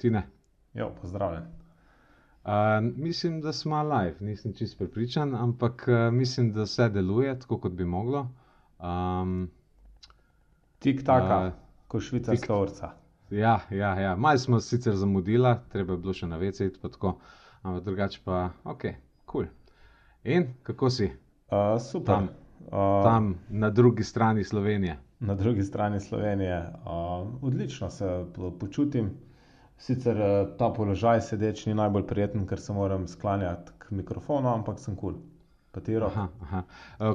Oj, ti ne. Jo, pozdravljen. Uh, mislim, da smo live, nisem čest prepričan, ampak uh, mislim, da vse deluje tako, kot bi moglo. Um, Tik taka, uh, kot švicarska orca. Ja, ja, ja. malo smo sicer zamudili, treba je bilo še na vece, ampak drugače pa ok, kul. Cool. In kako si? Uh, super. Tam, uh, tam na drugi strani Slovenije. Na drugi strani Slovenije. Uh, odlično se počutim. Sicer ta položaj sedeč ni najbolj prijeten, ker se moram sklanjati k mikrofonu, ampak sem kul. Cool. Aha, aha.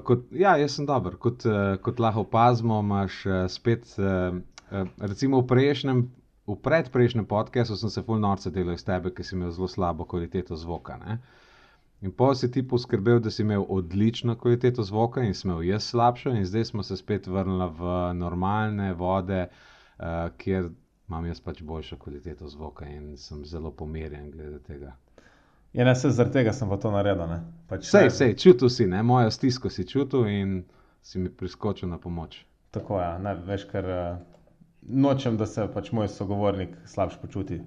Kot, ja, jaz sem dober. Kot, kot lahko opazimo, imaš spet, recimo v prejšnjem, v predprejšnjem podkastu, sem se full norce delal iz tebe, ker si imel zelo slabo kvaliteto zvoka. Ne? In pa si ti poskrbel, da si imel odlično kvaliteto zvoka in sem imel jaz slabšo, in zdaj smo se spet vrnili v normalne vode, uh, kjer imam jaz pač boljšo kvaliteto zvoka in sem zelo pomirjen glede tega. Ja, ne, se zaradi tega sem pa to naredil. Pač sej, sej, čutil si, ne? mojo stisko si čutil in si mi priskočil na pomoč. Tako je, ja, veš, ker uh, nočem, da se pač moj sogovornik slabše počuti.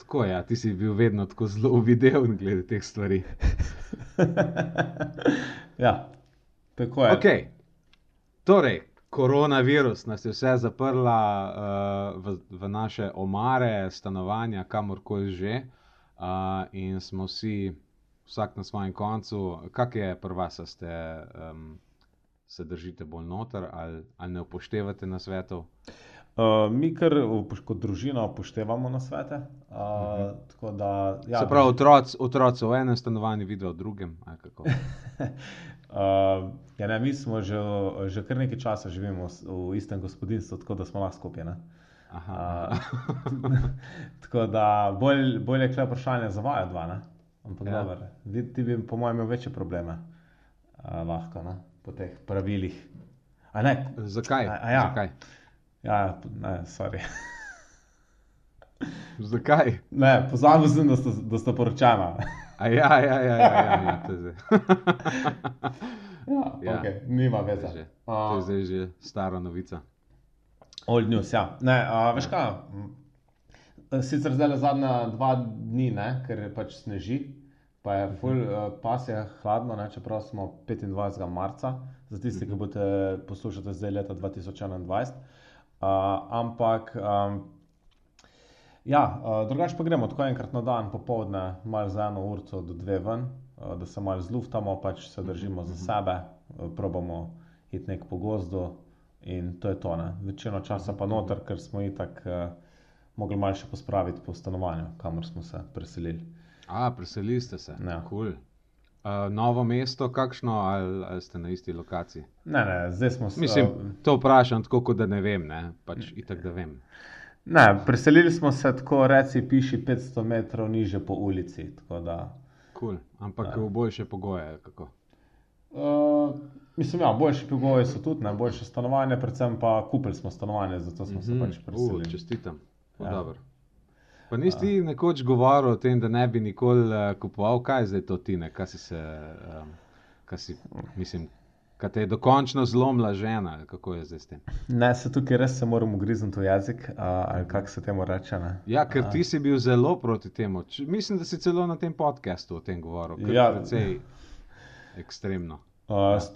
Tako je, ja, ti si bil vedno tako zelo uviden glede teh stvari. ja, tako je. Okay. Torej, koronavirus nas je vse zaprla uh, v, v naše omare, stanovanja, kamorkoli že, uh, in smo vsi, vsak na svojem koncu. Kak je prva, da ste um, se držite bolj noter ali, ali ne upoštevate na svetov? Uh, mi, kar kot družina, upoštevamo na svete. Uh, uh mhm. -huh. da, ja, Se pravi, otroci otroc v enem stanovanju vidijo v drugem. uh, ja, ne, mi smo že, že kar nekaj časa živimo v istem gospodinstvu, tako da smo lahko skupaj. Uh, tako da bolj, bolj je kle vprašanje za vajo dva. Ne? Ampak ja. dobro, ti bi, po mojem, imel večje probleme uh, lahko ne? po teh pravilih. Zakaj? A, a ja. Zakaj? Ja, ne, sorry. Zakaj? Ne, pozabil sem, da ste, da ste poročena. Ja, ja, ja, ja, ja, ja, to je zdaj. ja, ja. Okay, nima veze. To je, to je zdaj že stara novica. Old news, ja. Ne, a, veš kaj? Sicer zdaj le zadnja dva dni, ne, ker pač sneži, pa je full, uh -huh. pas je hladno, ne, čeprav smo 25. marca, za tiste, ki boste poslušati zdaj leta 2021. Uh, ampak, um, ja, uh, drugače pa gremo tako enkrat na dan, popoldne, malo za eno uro do dve ven, uh, da se malo zluftamo, pač se držimo za sebe, uh, probamo iti nek po gozdu in to je to. Ne. Večino časa pa noter, ker smo itak uh, mogli malo še pospraviti po stanovanju, kamor smo se preselili. A, preselili ste se. Ja, kul. Uh, novo mesto, kakšno ali, ali ste na isti lokaciji? Ne, ne, zdaj smo se. Mislim, to vprašam tako, da ne vem, ne? pač itak da vem. Ne, preselili smo se tako, reci, piši 500 metrov niže po ulici. Cool. Ampak v boljše pogoje. Uh, mislim, ja, boljše pogoje so tudi, ne, boljše stanovanje, predvsem pa kupili smo stanovanje, zato smo mm -hmm. se mhm. pač preselili. Uh, čestitam. Ja. Pa nisi ti nekoč govoril o tem, da ne bi nikoli uh, kupoval, kaj zdaj to ti, kaj si se, um, kaj si, mislim, kaj te je dokončno zlomila žena, kako je zdaj s tem. Ne, se tukaj res se moram ugrizniti v jezik, uh, ali kako se temu reče. Ne? Ja, ker ti si bil zelo proti temu. Č mislim, da si celo na tem podkastu o tem govoril. Ja, precej ekstremno.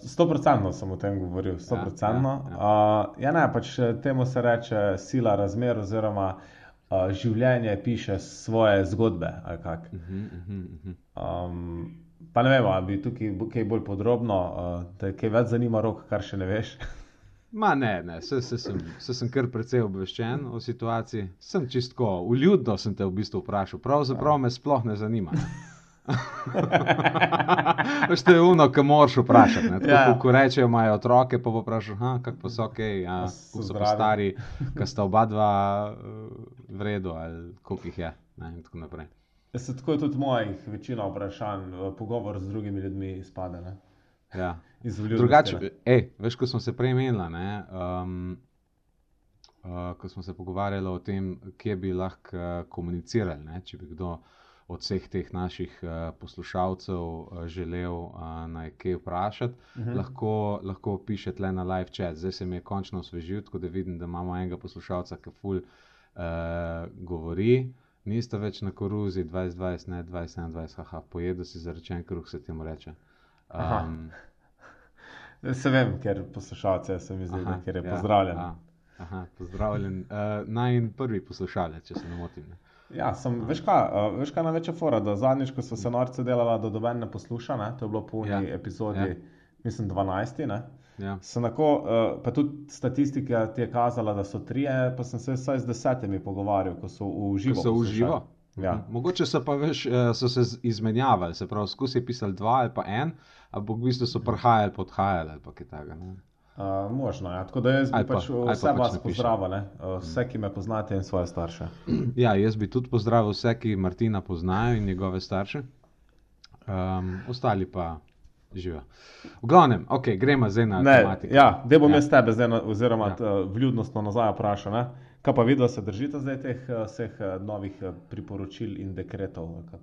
Sto uh, procentno sem o tem govoril, sto procentno. Ja, ja, ja. uh, ja, ne, pač temu se reče sila razmer, oziroma uh, življenje piše svoje zgodbe. Uh -huh, uh -huh. um, pa ne vem, ali bi tukaj kaj bolj podrobno, uh, da kaj več zanima rok, kar še ne veš. Ma ne, ne, se, se, sem, se sem kar precej obveščen o situaciji. Sem čistko, uljudno sem te v bistvu vprašal, pravzaprav me sploh ne zanima. To je uno, ki moraš vprašati. Tako, ja. Ko rečejo, imajo otroke, pa vprašajo, kako so ok, ja, so, so pa stari, ki sta oba dva uh, v redu, ali koliko jih je. Ne, in tako naprej. Ja, se tako je tudi mojih večina vprašanj, pogovor z drugimi ljudmi izpade. Ja. Drugače, veš, ko smo se prej menili, um, uh, ko smo se pogovarjali o tem, kje bi lahko uh, komunicirali, ne, če bi kdo od vseh teh naših uh, poslušalcev uh, želel uh, naj kaj vprašati, uh mhm. -huh. lahko, lahko pišete le na live chat. Zdaj se mi je končno osvežil, tako da vidim, da imamo enega poslušalca, ki ful uh, govori, nista več na koruzi 2020, ne 2021, haha, pojedo si zarečen kruh, se temu reče. Aha. Um, Se vem, ker poslušalce se mi zdi, da ker je pozdravljen. Ja, aha, pozdravljen. Uh, naj in prvi poslušalec, če se ne motim. Ne. Ja, sem, veš kaj, uh, veš kaj največja fora, da zadnjič, ko so se norce delala, da doben ne posluša, ne? to je bilo po uni Ja, epizodi, ja. mislim, 12. Ne? Ja. Sem Tako, uh, pa tudi statistika ti je kazala, da so trije, pa sem se vsaj z desetimi pogovarjal, ko so v Ko živo. so v živo. Ja. Mhm. Mogoče so pa veš, eh, so se izmenjavali, se pravi, je pisali dva ali pa en, ampak v bistvu so prihajali, podhajali ali kaj takega. Uh, možno, ja. tako da jaz bi Ali pa- pač pa vse pač vas piše. pozdravil, uh, vse, ki me poznate in svoje starše. Ja, jaz bi tudi pozdravil vse, ki Martina poznajo in njegove starše, um, ostali pa živijo. V glavnem, ok, gremo zdaj na Ne, tematiko. ja, da bom Ja. ja. jaz tebe zdaj, na- oziroma Ja. ja. vljudnostno nazaj vprašal. Kaj pa vidno se držite zdaj teh eh, vseh eh, novih eh, priporočil in dekretov? kaj?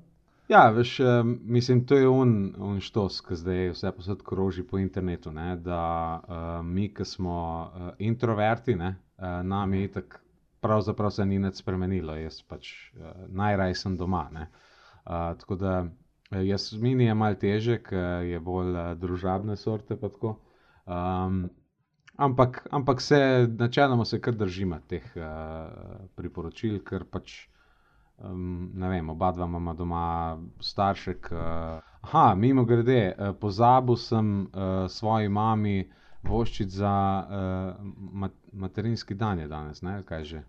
Ja, veš, mislim, to je un, un štos, ki zdaj vse posod kroži po internetu. Ne, da uh, mi, ki smo uh, introverti, ne, uh, nam je tako pravzaprav se ni nič spremenilo. Jaz pač uh, najraj sem doma. Ne. Uh, tako da eh, jaz mini je mal teže, ker je bolj uh, družabne sorte. tako. Um, ampak, ampak se načeloma se kar držimo teh uh, priporočil, ker pač. Um, ne vem, oba dva imamo doma staršek. Uh, aha, mimo grede, uh, pozabil sem uh, svoji mami voščiti za uh, mat materinski dan je danes, ne, kaj že.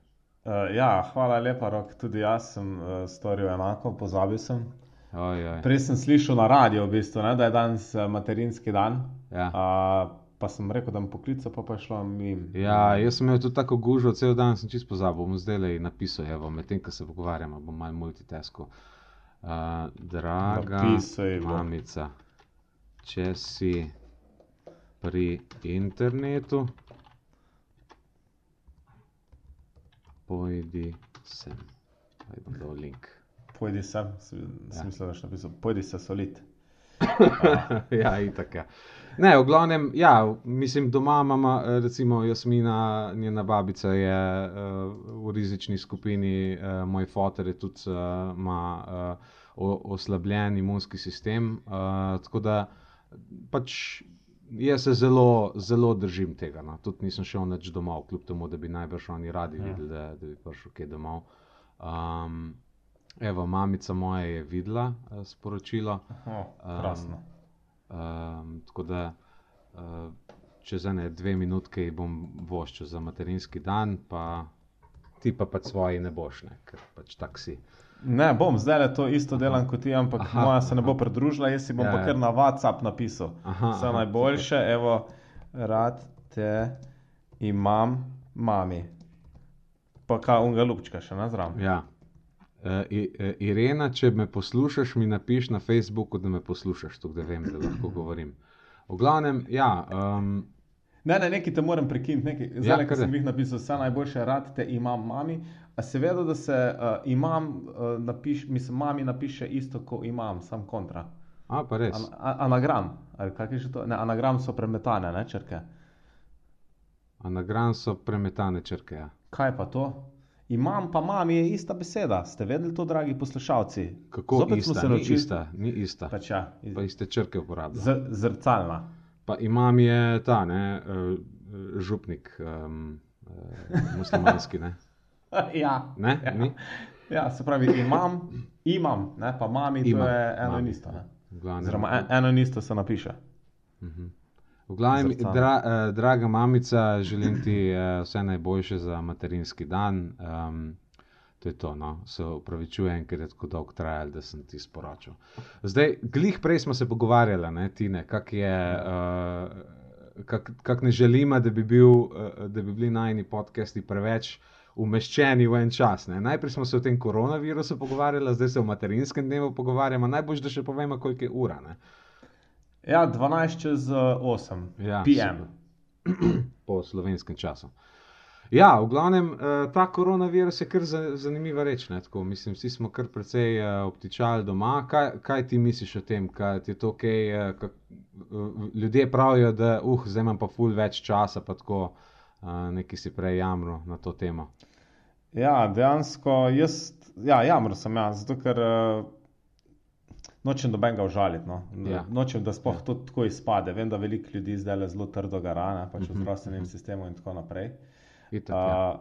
Uh, ja, hvala lepa, Rok. Tudi jaz sem uh, storil enako, pozabil sem. Oj, oj. Prej sem slišal na radiju, v bistvu, ne, da je danes eh, materinski dan. Ja. Uh, pa sem rekel, da bom poklical, pa pa je šlo mimo. Ja, jaz sem imel tudi tako gužvo, cel dan sem čisto pozabil, bom zdaj le napisal, evo, medtem ko se pogovarjamo, bom malo multitaskal. Uh, draga Napisuj, bo. mamica, če si pri internetu, pojdi sem. Aj bom dal link. Pojdi sem, sem Ja. mislil, da si napisal, pojdi se solit. ja, itak. Ja. Ne, v glavnem, ja, mislim, doma imamo, eh, recimo, Jasmina, njena babica je uh, v rizični skupini, uh, moj fotor je tudi uh, ima uh, o- oslabljen imunski sistem. Uh, tako da pač jaz se zelo, zelo držim tega. No. Tudi nisem šel nič domov, kljub temu, da bi najbrž oni radi Ja. videli, da, da bi prišel kaj domov. Um, evo, mamica moja je videla uh, sporočilo. Oh, krasno. Um, tako da uh, čez ene dve minutke bom voščil za materinski dan, pa ti pa pač svoji ne boš, ne, ker pač tak si. Ne, bom zdaj le to isto delam kot ti, ampak Aha, moja se ne bo pridružila, jaz si bom Ja, ja, ja. pa kar na WhatsApp napisal. Aha, Vse aha, najboljše, evo, rad te imam, mami. Pa kaj unga lupčka še nazram. Ja. Uh, Irena, če me poslušaš, mi napiš na Facebooku, da me poslušaš, tako da vem, da lahko govorim. V glavnem, ja, um, Ne, ne, nekaj te moram prekiniti. Ja, Zdaj, ja, ko sem jih napisal, vse najboljše, rad te imam, mami. A se vedo, da se uh, imam, uh, napiš, mislim, mami napiše isto, kot imam, sam kontra. a pa res. An, a, anagram, ali kaj je že to? Ne, anagram so premetane, ne črke. Anagram so premetane črke. Ja. Kaj pa to? Imam pa mami je ista beseda. Ste vedeli to, dragi poslušalci? Kako Zopet smo ista? se Ni naučili- ista, ni ista. Pač ja, iz, Pa iste črke uporablja. z, zrcalna. Pa imam je ta, ne, uh, župnik, um, uh, muslimanski, ne. ja. Ne, ja. ni? ja, se pravi, imam, imam, ne, pa mami, Imam, to je eno mami, in isto. Oziroma, en- eno in isto se napiše. V glavnem dra, uh, draga mamica, želim ti uh, vse najboljše za materinski dan. Um, to je to, no. se upravičujem, ker je tako dolgo trajalo, da sem ti sporočil. Zdaj, glih prej smo se pogovarjali, ne, Tine, kak je. Uh, Kak, kak ne želimo, da bi, bil, eh, da bi bili najni podcasti preveč umeščeni v en čas. Ne? Najprej smo se o tem koronavirusu pogovarjali, zdaj se o materinskem dnevu pogovarjamo. Najbolj, da še povemo, koliko je ura. Ne? Ja, 12 čez uh, 8 Ja, PM. po slovenskem času. Ja, v glavnem, eh, ta koronavirus je kar za- zanimiva reč. Mislim, vsi smo kar precej eh, obtičali doma. Kaj, kaj ti misliš o tem, kaj ti je to eh, kak- eh, Ljudje pravijo, da uh, zdaj imam pa ful več časa, pa tako eh, neki si prej jamro na to temo. Ja, dejansko jaz, ja, jamro sem jaz, zato ker uh, nočem nobenega užaliti. No. Ja. Nočem, da sploh to tako izpade. Vem, da veliko ljudi zdaj le zelo trdo gara, pač v Mhm, zdravstvenem sistemu in tako naprej. Itak, ja. Uh,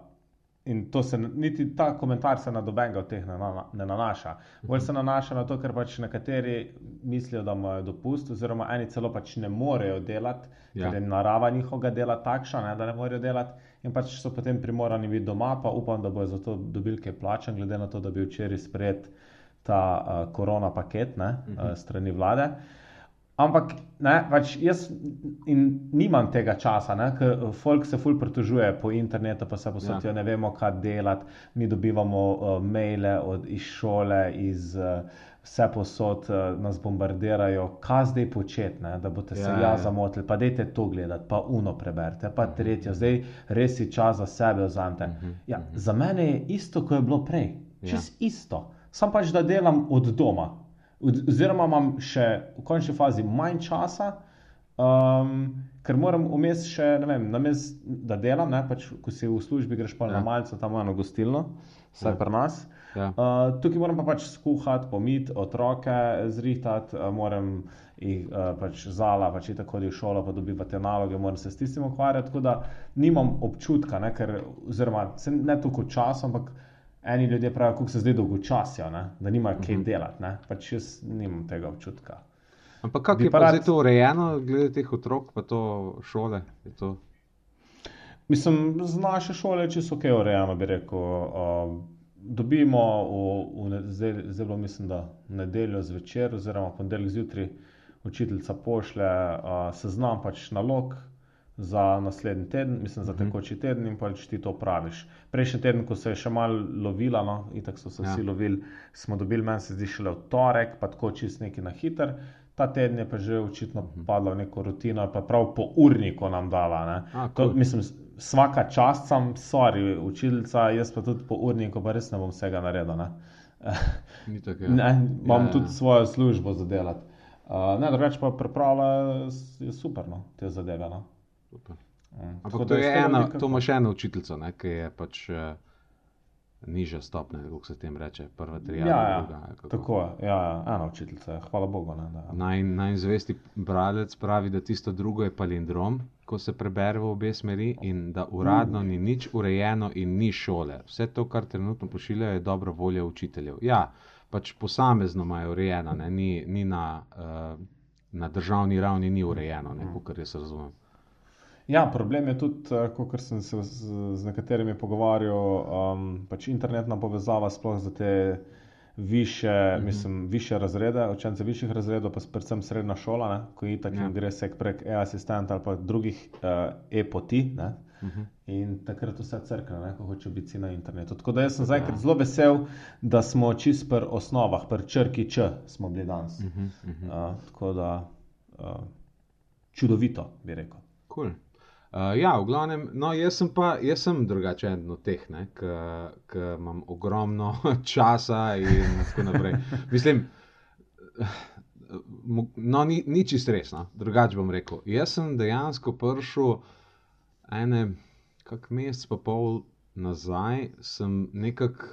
in to se, niti ta komentar se na dobenega od teh ne, na, ne nanaša. Bolj se nanaša na to, ker pač nekateri mislijo, da imajo dopust, oziroma eni celo pač ne morejo delati, Ja. ker je narava njihovega dela takšna, ne, da ne morejo delati. In pač so potem primorani biti doma, pa upam, da bodo za to dobili kaj plačan, glede na to, da bi včeraj sprejet ta uh, korona paket ne, uh, strani vlade. Ampak ne, pač jaz nimam tega časa, ker folk se ful pritožuje po internetu, pa se posodijo, Ja. ja. ne vemo, kaj delati. Mi dobivamo uh, maile od, iz šole, iz uh, vse posod uh, nas bombardirajo, kaj zdaj početi, ne, da boste se Ja, ja, ja. ja zamotili, pa dajte to gledati, pa uno preberite, pa tretjo, zdaj res si čas za sebe vzamete. Ja, za mene je isto, kot je bilo prej. Ja. Čez isto. Sam pač, da delam od doma. Oziroma, imam še v končni fazi manj časa, um, ker moram vmes še, ne vem, names, da delam, ne, pač, ko si v službi, greš pa Ja. na malce tam eno gostilno, vsaj Ja. pri nas. Ja. Uh, tukaj moram pa pač skuhati, pomiti, otroke zrihtati, uh, moram jih uh, pač zala, pač tako hodi v šolo, pa dobivati naloge, moram se s tistim ukvarjati, tako da nimam občutka, ne, ker, oziroma ne toliko časa, ampak eni ljudje pravijo, kako se zdaj dolgočasijo, ne, da nimajo kaj Mhm. delati, ne, pač jaz nimam tega občutka. Ampak kako je pa rad- zdaj to urejeno, glede teh otrok, pa to šole? Je to... Mislim, z naše šole je čisto ok, urejeno bi rekel. Uh, dobimo v, v zdaj, zdaj bilo, mislim, da nedeljo zvečer, oziroma ponedeljek zjutraj, učiteljica pošlje uh, seznam pač nalog za naslednji teden, mislim, za Mhm. tekoči teden in pač ti to praviš. Prejšnji teden, ko se je še malo lovila, no, itak so se Ja. vsi lovili, smo dobili, meni se zdi šele v torek, pa tako čist neki na hiter. Ta teden je pa že očitno Mhm. padla v neko rutino, pa prav po urniku nam dala. Ne. A, To, cool. mislim, vsaka čast sem, sorry, učiteljica, jaz pa tudi po urniku, pa res ne bom vsega naredil. Ne. Tako, ja. Ne, imam Ja, ja, tudi svojo službo za delati. Uh, ne, drugače pa pripravlja je super, no, te zadeve. No. Mm, tako Ampak to, je ena, vidika to ima še ena učiteljica, ne, ki je pač uh, nižja stopnja, kako se tem reče, prva tri Ja, ja, druga. kako. tako je, ja, ja, ena učiteljica, je, hvala Bogu. Ne, da. Naj, najzvesti bralec pravi, da tisto drugo je palindrom, ko se prebere v obe smeri, in da uradno ni nič urejeno in ni šole. Vse to, kar trenutno pošiljajo, je dobra volja učiteljev. Ja, pač posamezno imajo urejeno, ne, ni, ni na, uh, na državni ravni ni urejeno, kar jaz razumem. Ja, problem je tudi, kot sem se z, z nekaterimi pogovarjal, um, pač internetna povezava, sploh za te više, mm -hmm. mislim, više razrede, učence višjih razredov, pa predvsem srednja šola, ne, ko je tako Ja. ja. gre se prek e-assistenta ali pa drugih uh, e-poti. Ne, Uh -huh. In takrat vse crkne, ne, ko hoče biti na internetu. Tako da jaz sem zaenkrat zelo vesel, da smo čist pri osnovah, pri črki Č smo bili danes. Uh -huh, uh -huh. Uh, tako da uh, čudovito bi rekel. Cool. Uh, ja, v glavnem, no, jaz sem pa, jaz sem drugačen od teh, ki imam ogromno časa in tako naprej. Mislim, mo- no, ni, ni čisto resno, drugače bom rekel. Jaz sem dejansko prišel ene, kak mesec pa pol nazaj, sem nekako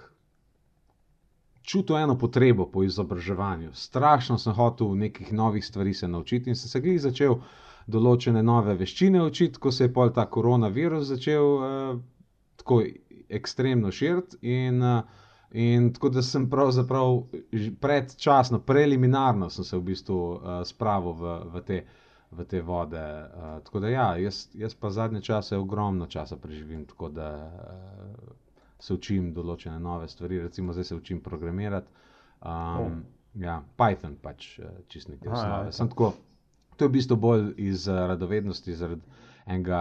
čutil eno potrebo po izobraževanju. Strašno sem hotel nekih novih stvari se naučiti in sem se glih začel določene nove veščine učiti, ko se je pol ta koronavirus začel uh, tako ekstremno širiti. In, uh, in tako da sem pravzaprav predčasno, preliminarno sem se v bistvu uh, spravil v, v, te, v te vode. Uh, tako da ja, jaz, jaz pa zadnje čase ogromno časa preživim, tako da uh, se učim določene nove stvari, recimo zdaj se učim programirati. Um, ja, Python pač čist nekaj Aha, ja, to. Sem tako To je v bistvu bolj iz uh, radovednosti, zaradi enega,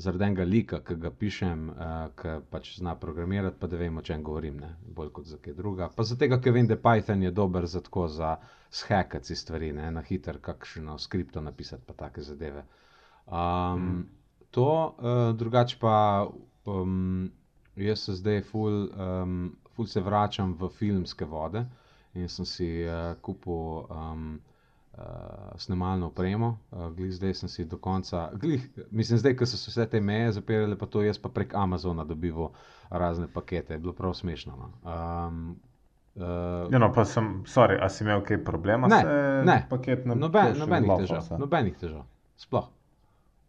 zaradi enega lika, ki ga pišem, uh, ki pač zna programirati, pa da vem, o čem govorim, ne? bolj kot za kaj druga. Pa zato, ker vem, da Python je dober za tako za shekati stvari, ne? na hiter, kakšno skripto napisati, pa take zadeve. Um, mm. To, uh, drugače pa um, jaz se zdaj ful, um, ful se vračam v filmske vode in sem si uh, kupil. Um, snemalno opremo. Uh, glih zdaj sem si do konca, glih, mislim, zdaj, ko so se vse te meje zapirale, pa to jaz pa prek Amazona dobival razne pakete, je bilo prav smešno. No. Um, Uh, ja, no, pa sem, sorry, a si imel kaj problema ne, ne, paketom? Noben, nobenih težav, nobenih težav, sploh.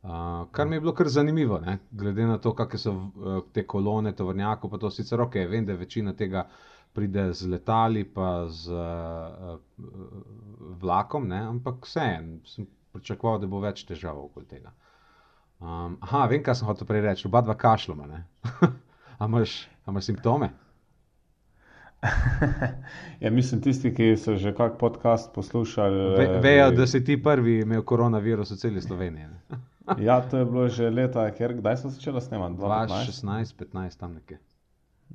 Uh, kar mi je bilo kar zanimivo, ne? glede na to, kakšne so uh, te kolone, tovrnjako, pa to sicer ok, vem, da večina tega pride z letali, pa z uh, vlakom, ne? ampak vseeno sem pričakoval, da bo več težav okoli tega. Um, aha, vem, kaj sem hotel prej reči, oba dva kašljoma. Amaš simptome? ja, mislim, tisti, ki so že kak podcast poslušali. Ve, eh, vejo, da si ti prvi imel koronavirus v celi Sloveniji. ja, to je bilo že leta, ker kdaj so začeli snemati? 2016, 15, tam nekje.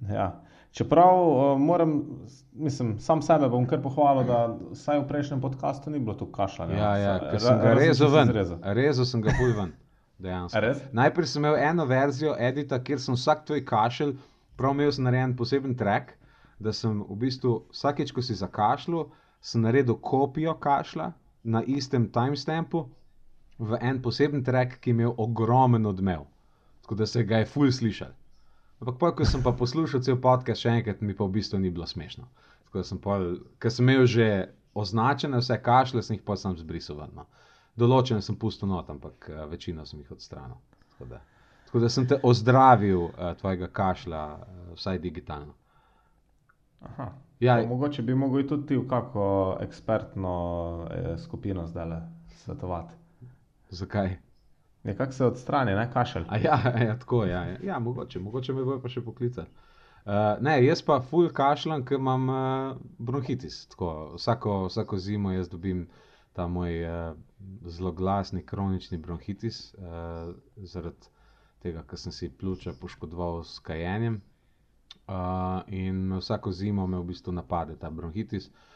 Ja. Čeprav uh, moram, mislim, sam sebe bom kar pohvalil, da vsaj v prejšnjem podkastu ni bilo tu kašljanja. Ja, ja, ker sem ga rezal ven. Rezal sem ga pul ven. Najprej sem imel eno verzijo edita, kjer sem vsak tvoj kašelj, prav imel sem narejen poseben track da sem v bistvu vsakeč, ko si zakašljal, naredil kopijo kašla na istem timestampu v en poseben trek, ki je imel ogromen odmev. Tako da se ga je ful slišal. Ampak, pa, ko sem pa poslušal cel podcast, še enkrat mi pa v bistvu ni bilo smešno. Ker sem, sem imel že označene vse kašle, sem jih pa sam zbrisal. No. Določene sem pustil not, ampak uh, večino sem jih odstranil. Tako da, tako da sem te ozdravil, uh, tvojega kašla, uh, vsaj digitalno. Ja, mogoče bi mogli tudi ti v kakšno ekspertno eh, skupino zdaj svetovati. Zakaj? Nekako se odstrani, ne kašelj. Ja, ja, tako je. Ja, ja. ja, mogoče, mogoče me bojo pa še poklicati. Uh, ne, jaz pa full kašljam, ker imam uh, bronhitis. Vsako, vsako zimo jaz dobim ta moj uh, zelo glasni kronični bronhitis, uh, zaradi tega, ker sem si pljuča poškodoval s kajenjem. Uh, in vsako zimo me v bistvu napade ta bronhitis. Uh,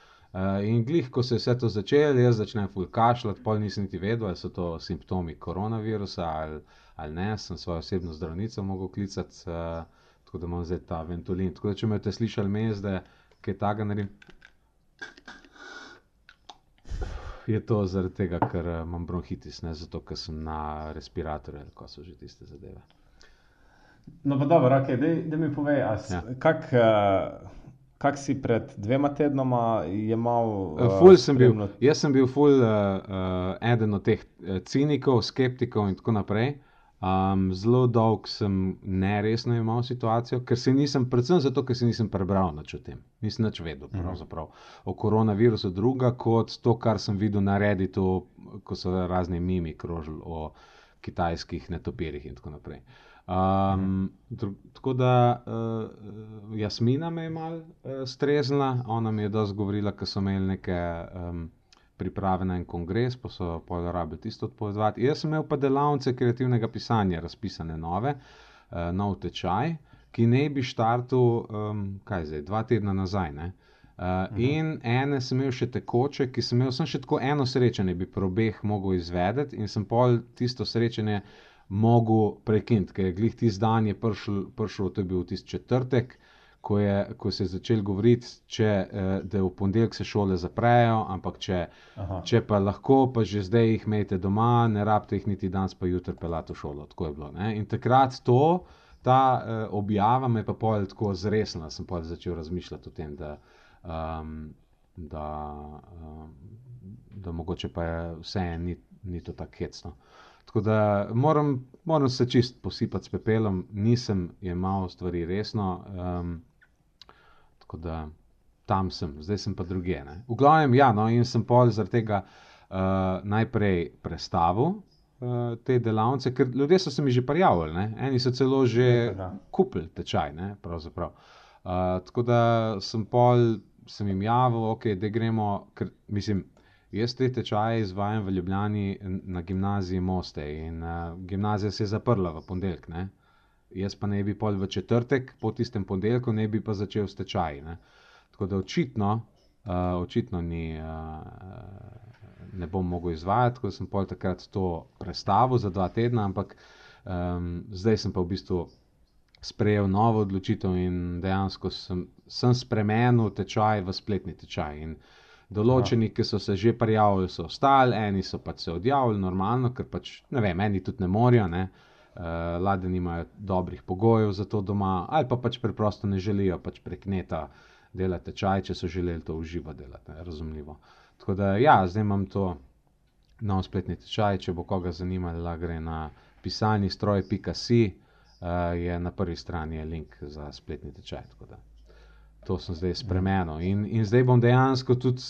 in glih, ko se je vse to začelo, jaz začnem fulkašljati, pol nisem niti vedel, ali so to simptomi koronavirusa ali, ali ne. Sem svojo osebno zdravnico mogel klicati, uh, tako da imam zdaj ta ventolin. Tako da, če me ste slišali, mezde, kaj taga naredim. Je to zaradi tega, ker imam bronhitis, ne zato, ker sem na respiratorju, ko so že tiste zadeve. No, pa dobro, okay, da mi povej, ja. kako uh, kak si pred dvema tednoma imel. Uh, sem bil, jaz sem bil ful, uh, uh, eden od teh cinikov, skeptikov in tako naprej. Um, zelo dolgo sem neresno imel situacijo, ker se nisem, predvsem zato, ker se nisem prebral o tem. Nisem več vedel mhm. -huh. o koronavirusu, druga kot to, kar sem videl na Redditu, ko so razni mimi krožili o kitajskih netopirjih in tako naprej. Uh, Um, tako da uh, Jasmina me je malo uh, streznila, ona mi je dosti govorila, ker so imeli neke um, priprave na en kongres, pa so pojdrabi tisto odpovedovati. Jaz sem imel pa delavnice kreativnega pisanja, razpisane nove, uh, nov tečaj, ki ne bi štartil, um, kaj zdaj, dva tedna nazaj. Ne? Uh, in ene sem imel še tekoče, ki sem imel sem še tako eno srečanje, bi pro obeh mogel izvedeti, in sem pol tisto srečanje mogel prekiniti, ker je glih ti dan je prišel, prišel, to je bil tisti četrtek, ko, je, ko se je začel govoriti, če, eh, da v ponedeljek se šole zaprejo, ampak če, če pa lahko, pa že zdaj jih imejte doma, ne rabite jih niti danes, pa jutri pelati v šolo. Tako je bilo. Ne? In takrat to, ta uh, objava me pa pol tako zresla, sem pa začel razmišljati o tem, da. Um, Da, um, da mogoče pa je vse en, ni, ni to tako hecno. Tako da moram, moram se čist posipati s pepelom, nisem imel stvari resno. Um, tako da tam sem, zdaj sem pa druge. Ne. V glavnem, ja, no, in sem pol zaradi tega uh, najprej predstavil uh, te delavnice, ker ljudje so se mi že prijavili, eni so celo že kupili tečaj. Ne, uh, tako da sem pol. Sem jim javil, okay, da gremo, ker mislim, Jaz te tečaje izvajam v Ljubljani na gimnaziji Moste in uh, gimnazija se je zaprla v ponedeljek. Jaz pa ne bi pol v četrtek, po tistem ponedeljku ne bi pa začel s tečaji. Ne? Tako da očitno, uh, očitno ni, uh, ne bom mogel izvajati, ko sem pol takrat to predstavil za dva tedna, ampak um, zdaj sem pa v bistvu sprejel novo odločitev in dejansko sem, sem spremenil tečaj v spletni tečaj. In, Določeni, Aha. ki so se že prijavili, so ostali, eni so pač se odjavili, normalno, ker pač ne vem, eni tudi ne morajo, ne. Uh, Lade nimajo dobrih pogojev za to doma, ali pa pač preprosto ne želijo pač prek neta delati čaj, če so želeli to uživo delati, ne, razumljivo. Tako da, ja, zdaj imam to nov spletni tečaj, če bo koga zanimalo, gre na pisalni stroj.ca, uh, je na prvi strani je link za spletni tečaj. To sem zdaj spremenil. In, in zdaj bom dejansko tudi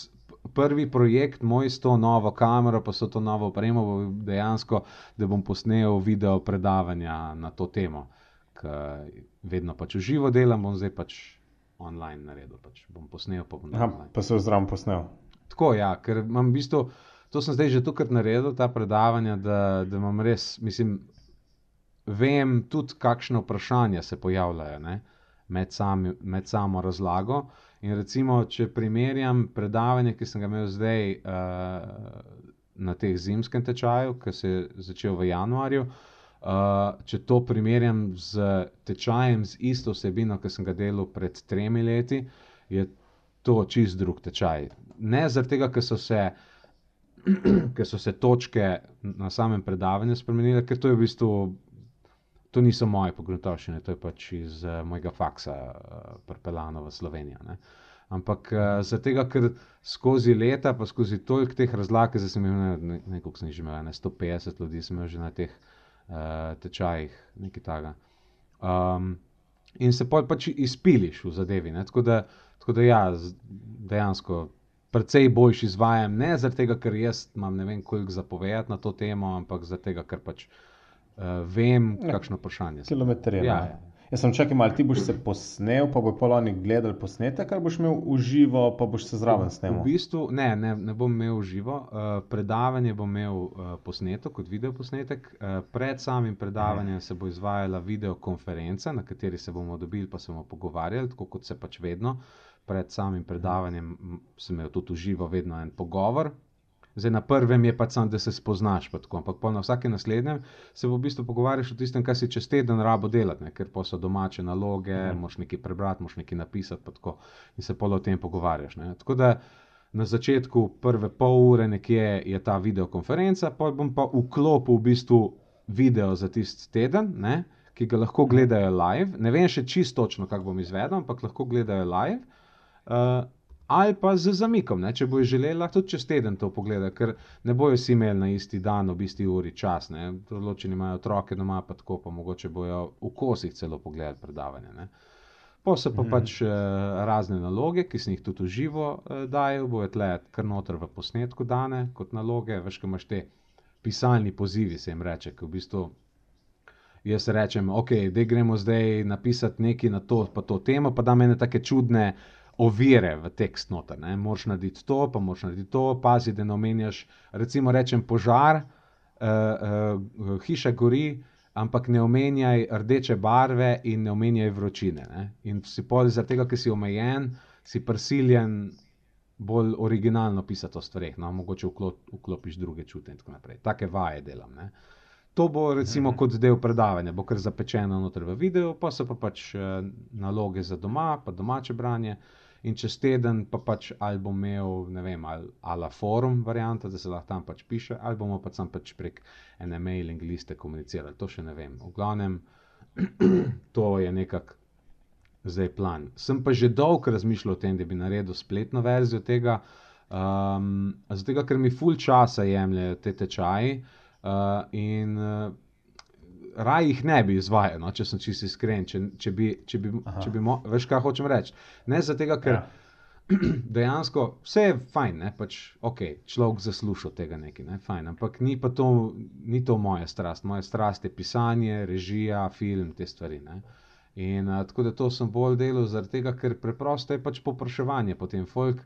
prvi projekt, moj s to novo kamero, pa so to novo opremo, dejansko, da bom posnel video predavanja na to temo. Ker vedno pač uživo delam, bom zdaj pač online naredil. Pač bom posnel, pa bom naredil. Pa se vzram posnel. Tako, ja, ker imam v bistvu, to sem zdaj že tukaj naredil, ta predavanja, da, da imam res, mislim, vem tudi, kakšne vprašanja se pojavljajo ne, med, sami, med samo razlago. In recimo, če primerjam predavanje, ki sem ga imel zdaj uh, na teh zimskem tečaju, ki se je začel v januarju, uh, če to primerjam z tečajem, z isto vsebino, ki sem ga delal pred tremi leti, je to čist drug tečaj. Ne zaradi tega, ker so se. Ker so se točke na samem predavanju spremenile, ker to je v bistvu to niso moje pogruntavščine, to je pač iz uh, mojega faksa, uh, pripeljano v Slovenijo. Ne. Ampak uh, zato, ker skozi leta, pa skozi toliko teh razlag, zdaj sem imel ne, nekaj, sem že imel, ne 150 ljudi, sem imel že na teh uh, tečajih, nekaj takega. Um, in se pač izpiliš v zadevi. Tako da, tako da, ja, dejansko. Predvsej boljši izvajam, ne zato, ker jaz imam ne vem, koliko zapovedati na to temo, ampak zato, ker pač uh, vem, ja. kakšno vprašanje. Kilometrije. Ja, ja. Jaz sem čakal, ali ti boš se posnel, pa bo poloni gledal posnetek, ali boš imel uživo, pa boš se zraven snimil. V bistvu ne, ne, ne bom imel uživo. Uh, predavanje bom imel uh, posneto kot video posnetek. Uh, pred samim predavanjem se bo izvajala videokonferenca, na kateri se bomo dobili, pa se bomo pogovarjali, tako kot se pač vedno. Pred samim predavanjem sem imel tudi uživo, vedno en pogovor, Zdaj, na prvem je pač samo, da se spoznaš, tako, ampak na vsakem naslednjem se v bistvu pogovarjaš o tistem, kar si čez teden rabo delati, ne? ker pa so domače naloge, mm. moš nekaj prebrati, moš nekaj napisati tako, in se polo o tem pogovarjaš. Ne? Tako da na začetku prve pol ure nekje je ta videokonferenca, pa bom pa vklopil v bistvu video za tisti teden. Ne? Ki ga lahko gledajo live, ne vem še čisto točno, kako bom izvedel, ampak lahko gledajo live. Uh, ali pa z zamikom, ne? če bojo želeli, lahko tudi čez teden to pogledajo, ker ne bojo vsi imeli na isti dan, ob isti uri čas. Določeni imajo otroke doma, pa tako, pa mogoče bojo v kosih celo pogledali predavanje. Ne? Pa so pa mhm. pač uh, razne naloge, ki sem jih tudi uživo uh, dajal, bojo tle kar noter v posnetku dane kot naloge, veš, kaj imaš te pisalni pozivi, se jim reče, ki v bistvu. Jaz rečem, ok, da gremo zdaj napisati nekaj na to, pa to temo, pa da me ne tako čudne ovire v tekst noter. Ne? Moš narediti to, pa moš narediti to, pazi, da ne omenjaš, recimo, rečem požar, uh, uh, hiša gori, ampak ne omenjaj rdeče barve in ne omenjaj vročine. Ne? In si pol zaradi tega, ker si omejen, si prisiljen bolj originalno pisati o stvareh, no, mogoče vklop, vklopiš druge čute in tako naprej. Take vaje delam. Ne? To bo recimo mhm. kot del predavanja, bo kar zapečeno noter v videu, pa so pa pač uh, naloge za doma, pa domače branje. Uh, in čez teden pa pač ali bom imel, ne vem, ali, ali forum varianta, da se lahko tam pač piše, ali bomo pač sam pač prek ene mailing liste komunicirali. To še ne vem. V glavnem, to je nekako zdaj plan. Sem pa že dolgo razmišljal o tem, da bi naredil spletno verzijo tega, um, zato ker mi ful časa jemljejo te tečaji. Uh, in uh, raj jih ne bi izvajal, no, če sem čisto iskren. Če, če bi, če bi, če bi mo, veš, kaj hočem reči. Ne zato, ker ja. dejansko vse je fajn, ne, pač, ok, človek zasluša tega nekaj, ne, fajn, ampak ni pa to, ni to moja strast. Moja strast je pisanje, režija, film, te stvari. Ne. In a, tako da to sem bolj delal, zaradi tega, ker preprosto je pač popraševanje po tem. Folk,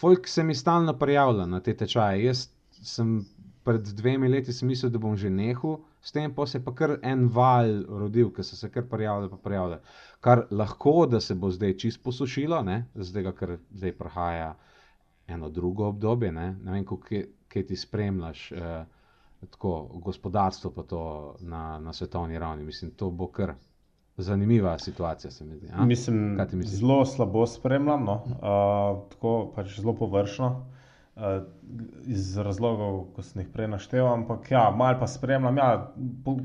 folk se mi stalno prijavlja na te tečaje. Jaz sem pred dvemi leti mislil, da bom že nehal s tem pa se je pa kar en val rodil, ki so se kar prijavili, pa prijavili. Kar lahko, da se bo zdaj čist posušilo, zdaj, ker zdaj prihaja eno drugo obdobje. Ne, ne vem, kako ti spremljaš eh, tako gospodarstvo, pa to na, na svetovni ravni. Mislim, to bo kar zanimiva situacija, se mi zdi. a? Mislim, zelo slabo spremljam, no? uh, tako pač zelo površno, uh, iz razlogov, ko sem jih prej naštel, ampak ja, malo pa spremljam. Ja, po,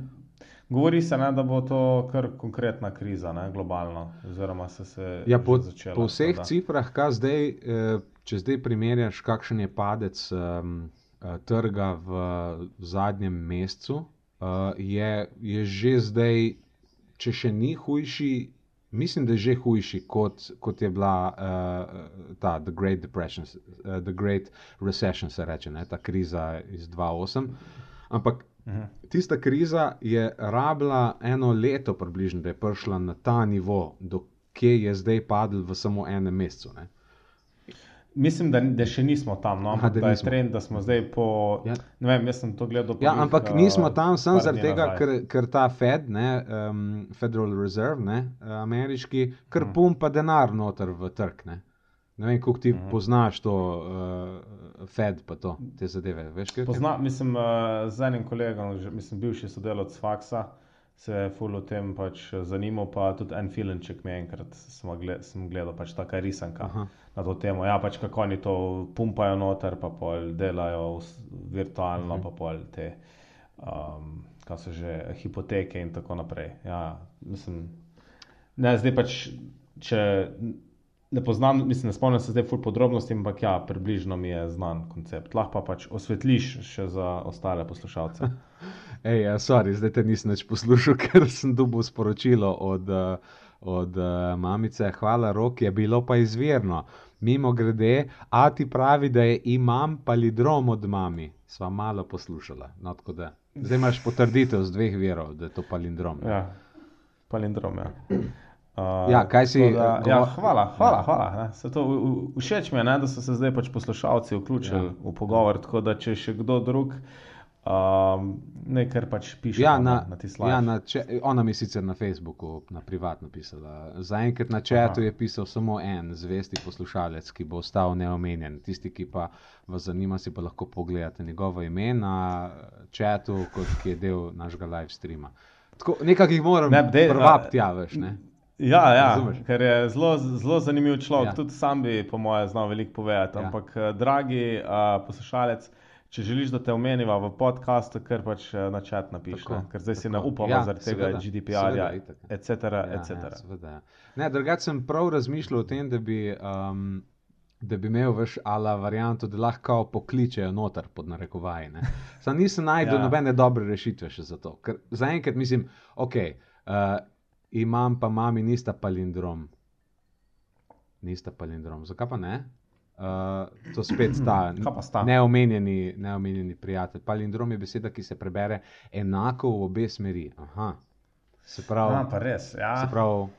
govori se, ne, da bo to kar konkretna kriza, ne, globalno, oziroma se je Ja, po, začela. po vseh da. cifrah, kaj zdaj, eh, če zdaj primerjaš, kakšen je padec um, trga v zadnjem mesecu, uh, je, je že zdaj, če še ni hujši, mislim, da je že hujši, kot, kot je bila uh, ta The Great Depression, uh, The Great Recession, se reče, ne, ta kriza iz 2008. Ampak Mhm. Tista kriza je rabila eno leto, približno, da je prišla na ta nivo, do kje je zdaj padel v samo enem mesecu. Ne? Mislim, da, da še nismo tam, no, Aha, ampak da da, da je nismo. trend, da smo zdaj po. Ja. Ne vem, jaz sem to gledal. Ja, prvih, ampak eh, nismo tam samo zaradi tega, ker, ker ta Fed, ne, um, Federal Reserve, ne, ameriški, kar Mhm. pumpa denar noter v trg. Ne, ne vem, kako ti Mhm. poznaš to uh, Fed, pa to, te zadeve. Veš, kaj? Pozna, mislim, uh, z enim kolegom, že, mislim, bivši sodelavec Faksa, se ful o tem pač zanimal, pa tudi en filmček mi je enkrat gled, sem gledal, pač taka risanka Aha. na to temo. Ja, pač kako oni to pumpajo noter, pa pol delajo virtualno, Mhm. pa pol te, um, kaj so že, hipoteke in tako naprej. Ja, mislim, ne, zdaj pač, če ne poznam, mislim, ne spomnim se zdaj ful podrobnosti, ampak ja, približno mi je znan koncept. Lahko pa pač osvetliš še za ostale poslušalce. Ej, ja, sorry, zdaj te nisem več poslušal, ker sem dobil sporočilo od, uh, od uh, mamice. Hvala, rok je bilo pa izvirno. Mimo grede, a ti pravi, da je imam palidrom od mami. Sva malo poslušala. No, da. zdaj imaš potrditev z dveh verov, da je to palindrom. Ja, palindrom. Ja. Uh, Ja, kaj si, Da, eh, ja, hvala, hvala. hvala ne. Se to, všeč mi je, ne, da so se zdaj pač poslušalci vključili Ja. v pogovor. Tako da, če še kdo drug, um, nekaj pač piše Ja, na, ne, na tisti ja, live. na če, ona mi je sicer na Facebooku, na privatno pisala. Zaenkrat na četu Aha. je pisal samo en zvesti poslušalec, ki bo ostal neomenjen. Tisti, ki pa vas zanima, si pa lahko pogledate njegovo ime na četu, kot je del našega live streama. Tako, nekako jih moram Ne, dej, prvabiti, a- ja, veš. Ne? Ja, ja Razumeš? ker je zelo, zelo zanimiv človek. Ja. Ja. Tudi sam bi, po mojem, znal veliko povedati. Ja. Ja. Ampak, eh, dragi uh, poslušalec, če želiš, da te omeniva v podkastu, ker pač eh, na čat napiši, Tako, ne? ker zdaj si tako. ne upamo Ja, ja, zaradi tega GDPR-ja, etc. Ja, etc. ja, seveda, ja. Ne, drugače sem prav razmišljal o tem, da bi, um, da bi imel veš ala varianto, da lahko pokličejo noter pod narekovaji. Sam nisem najdel ja. Ja. nobene dobre rešitve še za to. Ker zaenkrat mislim, ok, uh, imam pa mami, nista palindrom. Nista palindrom. Zakaj pa ne? Uh, to spet sta sta? neomenjeni, neomenjeni prijatelj. Palindrom je beseda, ki se prebere enako v obe smeri. Aha. Se pravi, Ja, pa res. Ja. Se pravi,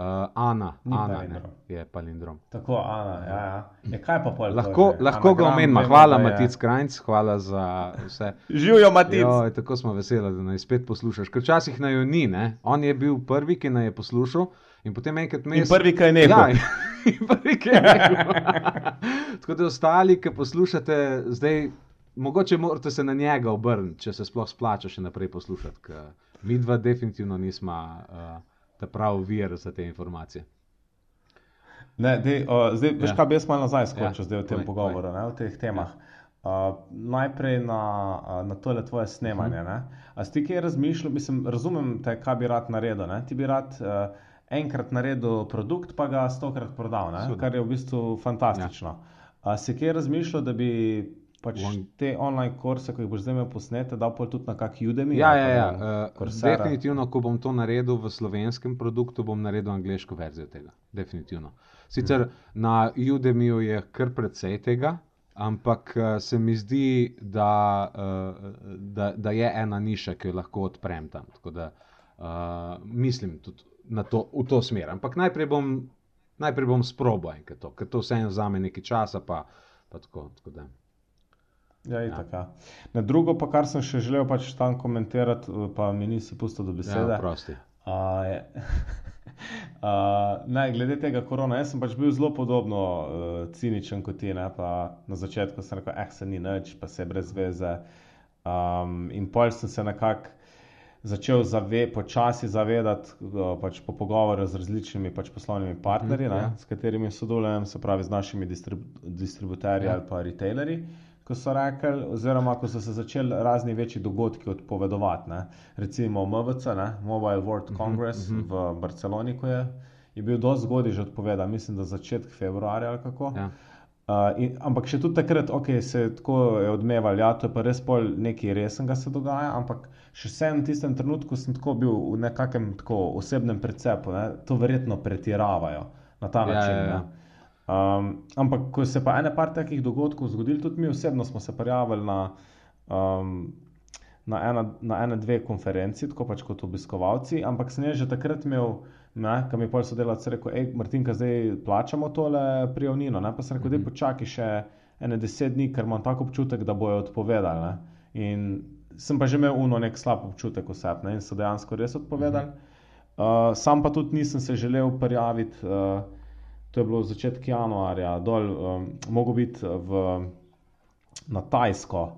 uh, Ana, Ni Ana ne, palindrom. je palindrom. Tako, Ana, ja, ja. Je, kaj pa pol? Lahko, že? lahko ga Anagram, omenimo. vemo, Hvala, je- Matic Krajnc, hvala za vse. Živijo, Matic. Jo, tako smo veseli, da naj spet poslušaš. Ker včasih naj jo ni, ne? on je bil prvi, ki naj je poslušal. In potem enkrat mes. prvi, ki je nehal. Ja, in prvi, ki je nehal. Tako da ostali, ki poslušate, zdaj, mogoče morate se na njega obrniti, če se sploh splača še naprej poslušati. Mi dva definitivno nismo uh, ta pravi vir za te informacije. Ne, dej, uh, zdaj, veš, Ja. kaj bi jaz malo nazaj skočil Ja, ja, zdaj v tem povej, pogovoru, ne, v teh temah. Uh, najprej na, na tole tvoje snemanje. Ne? A si ti kaj razmišljal, mislim, razumem te, kaj bi rad naredil. Ne? Ti bi rad uh, enkrat naredil produkt, pa ga stokrat prodal, ne? Kar je v bistvu fantastično. Ja. A si kaj razmišljal, da bi pač V Ang- te online kurse, ko jih boš zdaj imel posnete, dal pol tudi na kak Udemy? Ja, ja, pa ja. Uh, definitivno, ko bom to naredil v slovenskem produktu, bom naredil angliško verzijo tega. Definitivno. Sicer na Udemyju je kar precej tega, ampak uh, se mi zdi, da, uh, da, da je ena niša, ki jo lahko odprem tam. Tako da uh, mislim tudi to, v to smer. Ampak najprej bom, najprej bom sprobil enkrat to, ker to vseeno vzame nekaj časa. Pa, pa tako, tako da. Ja, itak, ja. Na drugo, pa kar sem še želel pač tam komentirati, pa mi nisi pustil do besede. Ja, prosti. A, je, a, ne, glede tega korona, jaz sem pač bil zelo podobno uh, ciničen kot ti. Ne, na začetku sem rekel, eh, se ni nič, pa se je brez veze. Um, in pol sem se nekako začel zave, počasi zavedati, uh, pač po pogovoru z različnimi pač poslovnimi partnerji, Mhm, ne, ja. s katerimi sodelujem, se pravi z našimi distrib distributerji Ja. ali pa retailerji. Ko so rekli, oziroma ko so se začeli razni večji dogodki odpovedovati, ne. recimo MVC, ne, Mobile World Congress mhm. v Barceloni, ko je, je bil dosti zgodaj že odpovedan, mislim, da začetek februarja ali kako. Ja. Uh, in, ampak še tudi takrat, ok, se je tako je odmeval, ja, to je pa res pol nekaj resnega se dogaja, ampak še vsem v tistem trenutku sem tako bil v nekakšnem tako osebnem precepu, ne, to verjetno pretiravajo na ta Ja, način. ja, ja. ne. Um, ampak ko se pa ene par takih dogodkov zgodil, tudi mi osebno smo se prijavili na, um, na, ena, na ene dve konferenci, tako pač kot obiskovalci, ampak sem že takrat imel, ko mi je pol sodelavec rekel, hej, Martinka, zdaj plačamo tole prijavnino, ne, pa sem rekel, Mhm. daj počakaj še ene deset dni, ker imam tako občutek, da bojo odpovedali. Ne. In sem pa že imel uno nek slab občutek vseb ne, in so dejansko res odpovedali. Uh, sam pa tudi nisem se želel prijaviti, uh, to je bilo v začetku januarja, dol, um, mogo biti v, na Tajsko uh,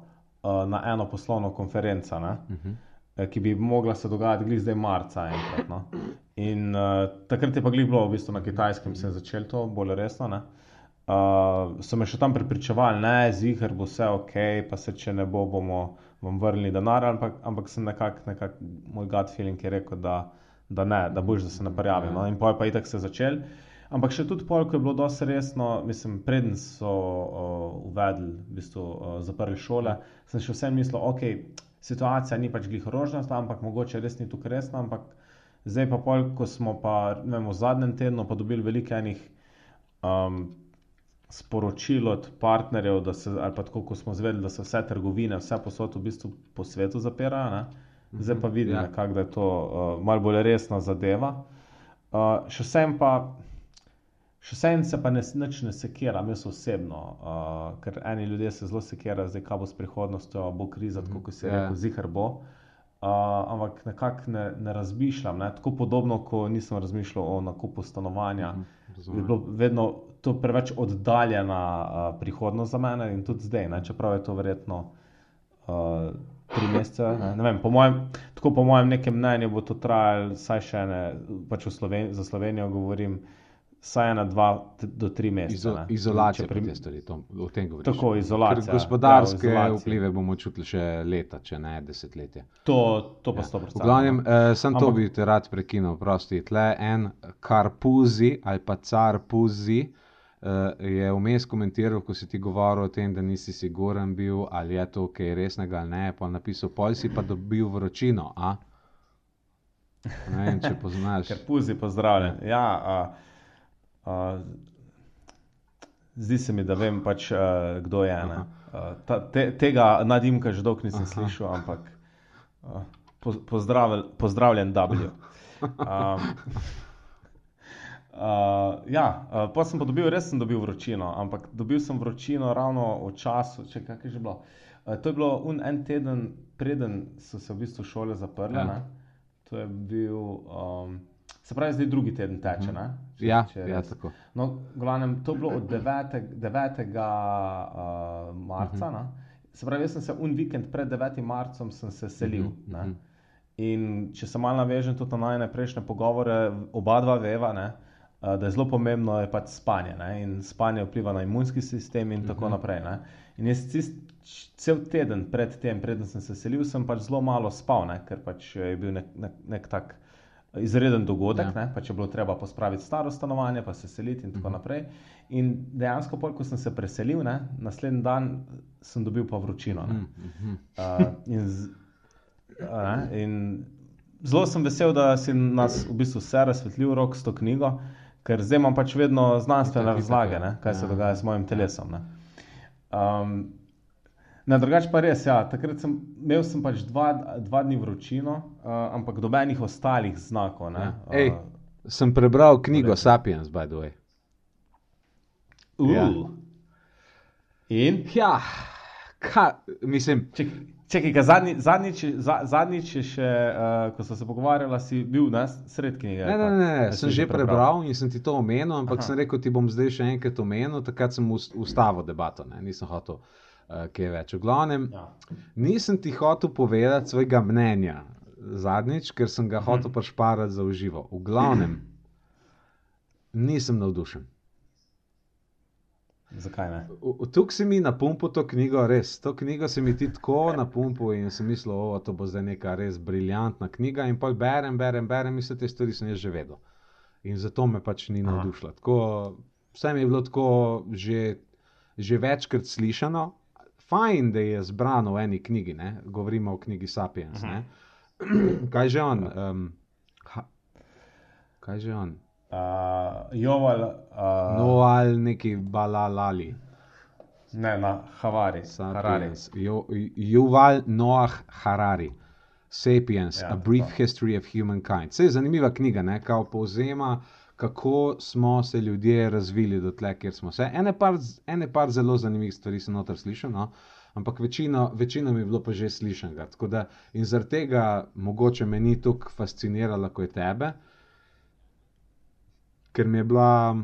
na eno poslovno konferenco, ne, Mhm. eh, ki bi mogla se dogajati glih zdaj marca enkrat. No. In uh, takrat je pa glih bilo v bistvu na kitajskem, se je začelo to bolj resno. Ne. Uh, so me še tam prepričevali, ne, zihar bo vse ok, pa se če ne bo, bomo vam vrnili denar, ampak, ampak sem nekako, nekak, moj gut feeling je rekel, da, da ne, da boš, da se ne prijavim. No. In pol pa itak se je začel. Ampak še tudi pol, ko je bilo dosti resno, mislim, preden so uh, uvedli, v bistvu uh, zaprli šole, sem še vsem mislil, ok, situacija ni pač glih rožnata, ampak mogoče res ni tukaj resna, ampak zdaj pa pol, ko smo pa, ne vem, v zadnjem tednu pa dobili veliko enih um, sporočil od partnerjev, da se, ali pa tako, ko smo zvedeli, da se vse trgovine, vse posod v bistvu po svetu zapirajo, ne? zdaj pa vidim, Ja. ja. nekako, da je to uh, malo bolj resna zadeva. Uh, še vsem pa, še vsem se pa ne, nič ne sekiram, jaz osebno, uh, ker eni ljudje se zelo sekirajo, zdaj kaj bo s prihodnostjo, bo kriza, tako kot si Ja. rekel, zihar bo. Uh, ampak nekako ne, ne razmišljam, ne? tako podobno, kot nisem razmišljal o nakupu stanovanja. Mhm, Je razumem. bilo vedno to preveč oddaljena uh, prihodnost za mene in tudi zdaj, ne? čeprav je to verjetno uh, tri mesece. Ne? Ne vem, po mojem, tako po mojem nekem mnenju bo to trajalo vsaj še ne, pač Sloven za Slovenijo govorim, vsaj ena, dva do tri mesece. Izo, izolacija pri te stvari, to, o tem govoriš. Tako, izolacija. Ker gospodarske ja, ja, v izolaciji. vplive bomo čutili še leta, če ne desetletja. To, to pa Ja. sto procentov. V glavnem, uh, sem to Ampak- bi te rad prekinil, prosti. Tle en karpuzi ali pa car puzi uh, je vmes komentiral, ko si ti govoril o tem, da nisi siguren bil, ali je to kaj resnega ali ne. Pa napisal, pol si pa dobil vročino. Ne vem, če poznaš. Ker puzi, pozdravljen. Ja, a, zdi se mi, da vem pač, a, kdo je. ne. A, ta, te, tega nadimka že dolgo nisem Aha. slišal, ampak a, po, pozdravljen, pozdravljen, W. Um, Uh, ja, uh, pa sem pa dobil, res sem dobil vročino, ampak dobil sem vročino ravno v času, če kaj je že bilo. Uh, to je bilo un, en teden, preden so se v bistvu šole zaprle. Ja. Ja. To je bil, um, se pravi, zdaj drugi teden teče. ne, če- Ja, če ja, tako. No, glavnem, to je bilo od 9. 9. Uh, marca. Mhm. Uh -huh. Se pravi, jaz sem se un vikend pred 9. marcem se selil. Mhm, Uh mhm. -huh. In če se malo navežem tudi na najne prejšnje pogovore, oba dva veva, ne, eh, da je zelo pomembno je pač spanje. Ne, in spanje vpliva na imunski sistem in uh -huh. tako Mhm. naprej. Ne. In jaz cist, cel teden pred tem, preden sem se selil, sem pač zelo malo spal, ne, ker pač je bil nek, nek, nek tak izreden dogodek, Ja. ne, pač je bilo treba pospraviti staro stanovanje, pa se seliti in tako uh -huh. naprej. In dejansko, pol, ko sem se preselil, ne, naslednji dan sem dobil pa vročino. Ne. Mhm, mhm. Uh, in, z, a ne, in zelo sem vesel, da si nas v bistvu vse razsvetlil rok s to knjigo, ker zdaj imam pač vedno znanstvene razlage, ja. ne, kaj se Ja. dogaja s mojim telesom. Ne. Um, Na drugač pa res, ja, takrat sem imel sem pač dva, dva dni vročino, uh, ampak dobenih ostalih znakov. Ne, Ja. Ej. uh, Sem prebral knjigo Lepo. Sapiens, by the way. uh. Ja. In? Ja, ka, mislim, Čekaj, čekaj zadnji, zadnjič, za, zadnjič še, uh, ko smo se pogovarjali, si bil ne, sred knjige. Ne, ne, ne, ne, si sem že prebral in sem ti to omenil, ampak Aha. sem rekel, ti bom zdaj še enkrat omenil, takrat sem ust- ustavil debato, ne, nisem hotel uh, kaj več. V glavnem, Ja. nisem ti hotel povedati svojega mnenja. zadnjič, ker sem ga Mhm. hotel pašparati za uživo. V glavnem, nisem navdušen. Zakaj ne? Tukaj si mi na pumpu to knjigo, res. To knjigo se mi ti tako na pumpu in sem mislil, da to bo zdaj neka res briljantna knjiga. In pa berem, berem, berem, in vse te stvari sem jaz že vedel. In zato me pač ni navdušila. Tako, vse mi je bilo tako že, že večkrat slišano. Fajn, da je zbrano v eni knjigi, ne? govorimo o knjigi Sapiens. Ne? Kaj že on? Um, ha, kaj že on? Uh, Joval, uh, No, ali neki balalali. ne, na Havari. Harari. Sapiens. Ju- Yuval Noah Harari. Sapiens, Ja, A Brief tako. History of Humankind. Se je zanimiva knjiga, ne? kao povzema, kako smo se ljudje razvili do tle, kjer smo se. Ene par, ene par zelo zanimivih stvari sem noter slišal, no? ampak večino, večino mi je bilo pa že slišanega. Tako da in zaradi tega mogoče me ni tako fascinirala kot tebe, ker mi je bila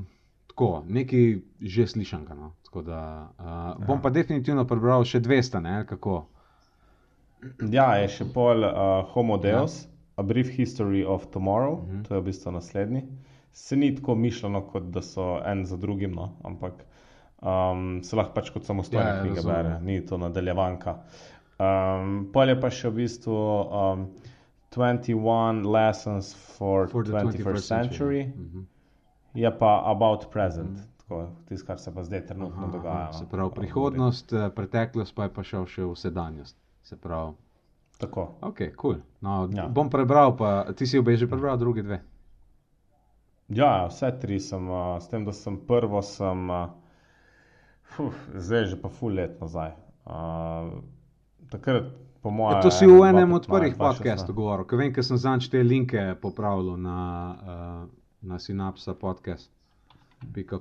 tako, nekaj že slišanega. No? Tako Da, uh, bom pa definitivno prebral še 200, ne, kako. Ja, je še pol uh, Homo Deus, Ja. A Brief History of Tomorrow, uh Mhm. -huh. to je v bistvu naslednji. Se ni tako mišljeno, kot da so en za drugim, no, ampak um, se lahko pač kot samostojna Ja, ja, knjiga bere, ni to nadaljevanka. Um, pol je pa še v bistvu um, 21 Lessons for, For the 21st century, Mhm. je pa About Present, tako tisto, kar se pa zdaj trenutno Aha, dogaja. aha, no. Se pravi, prihodnost, eh, preteklost, pa je pa šel še v sedanjost. Se pravi, Tako. ok, kul. Cool. No, Ja. Bom prebral, pa ti si obe že prebral, drugi dve. Ja, vse tri sem, s tem, da sem prvo, sem, fuf, zdaj že pa ful let nazaj. Takrat, po mojem. Ja, to si v enem od prvih podcastov govoril, ker vem, ker sem zanj te linke popravil na, na Synapsa podcast.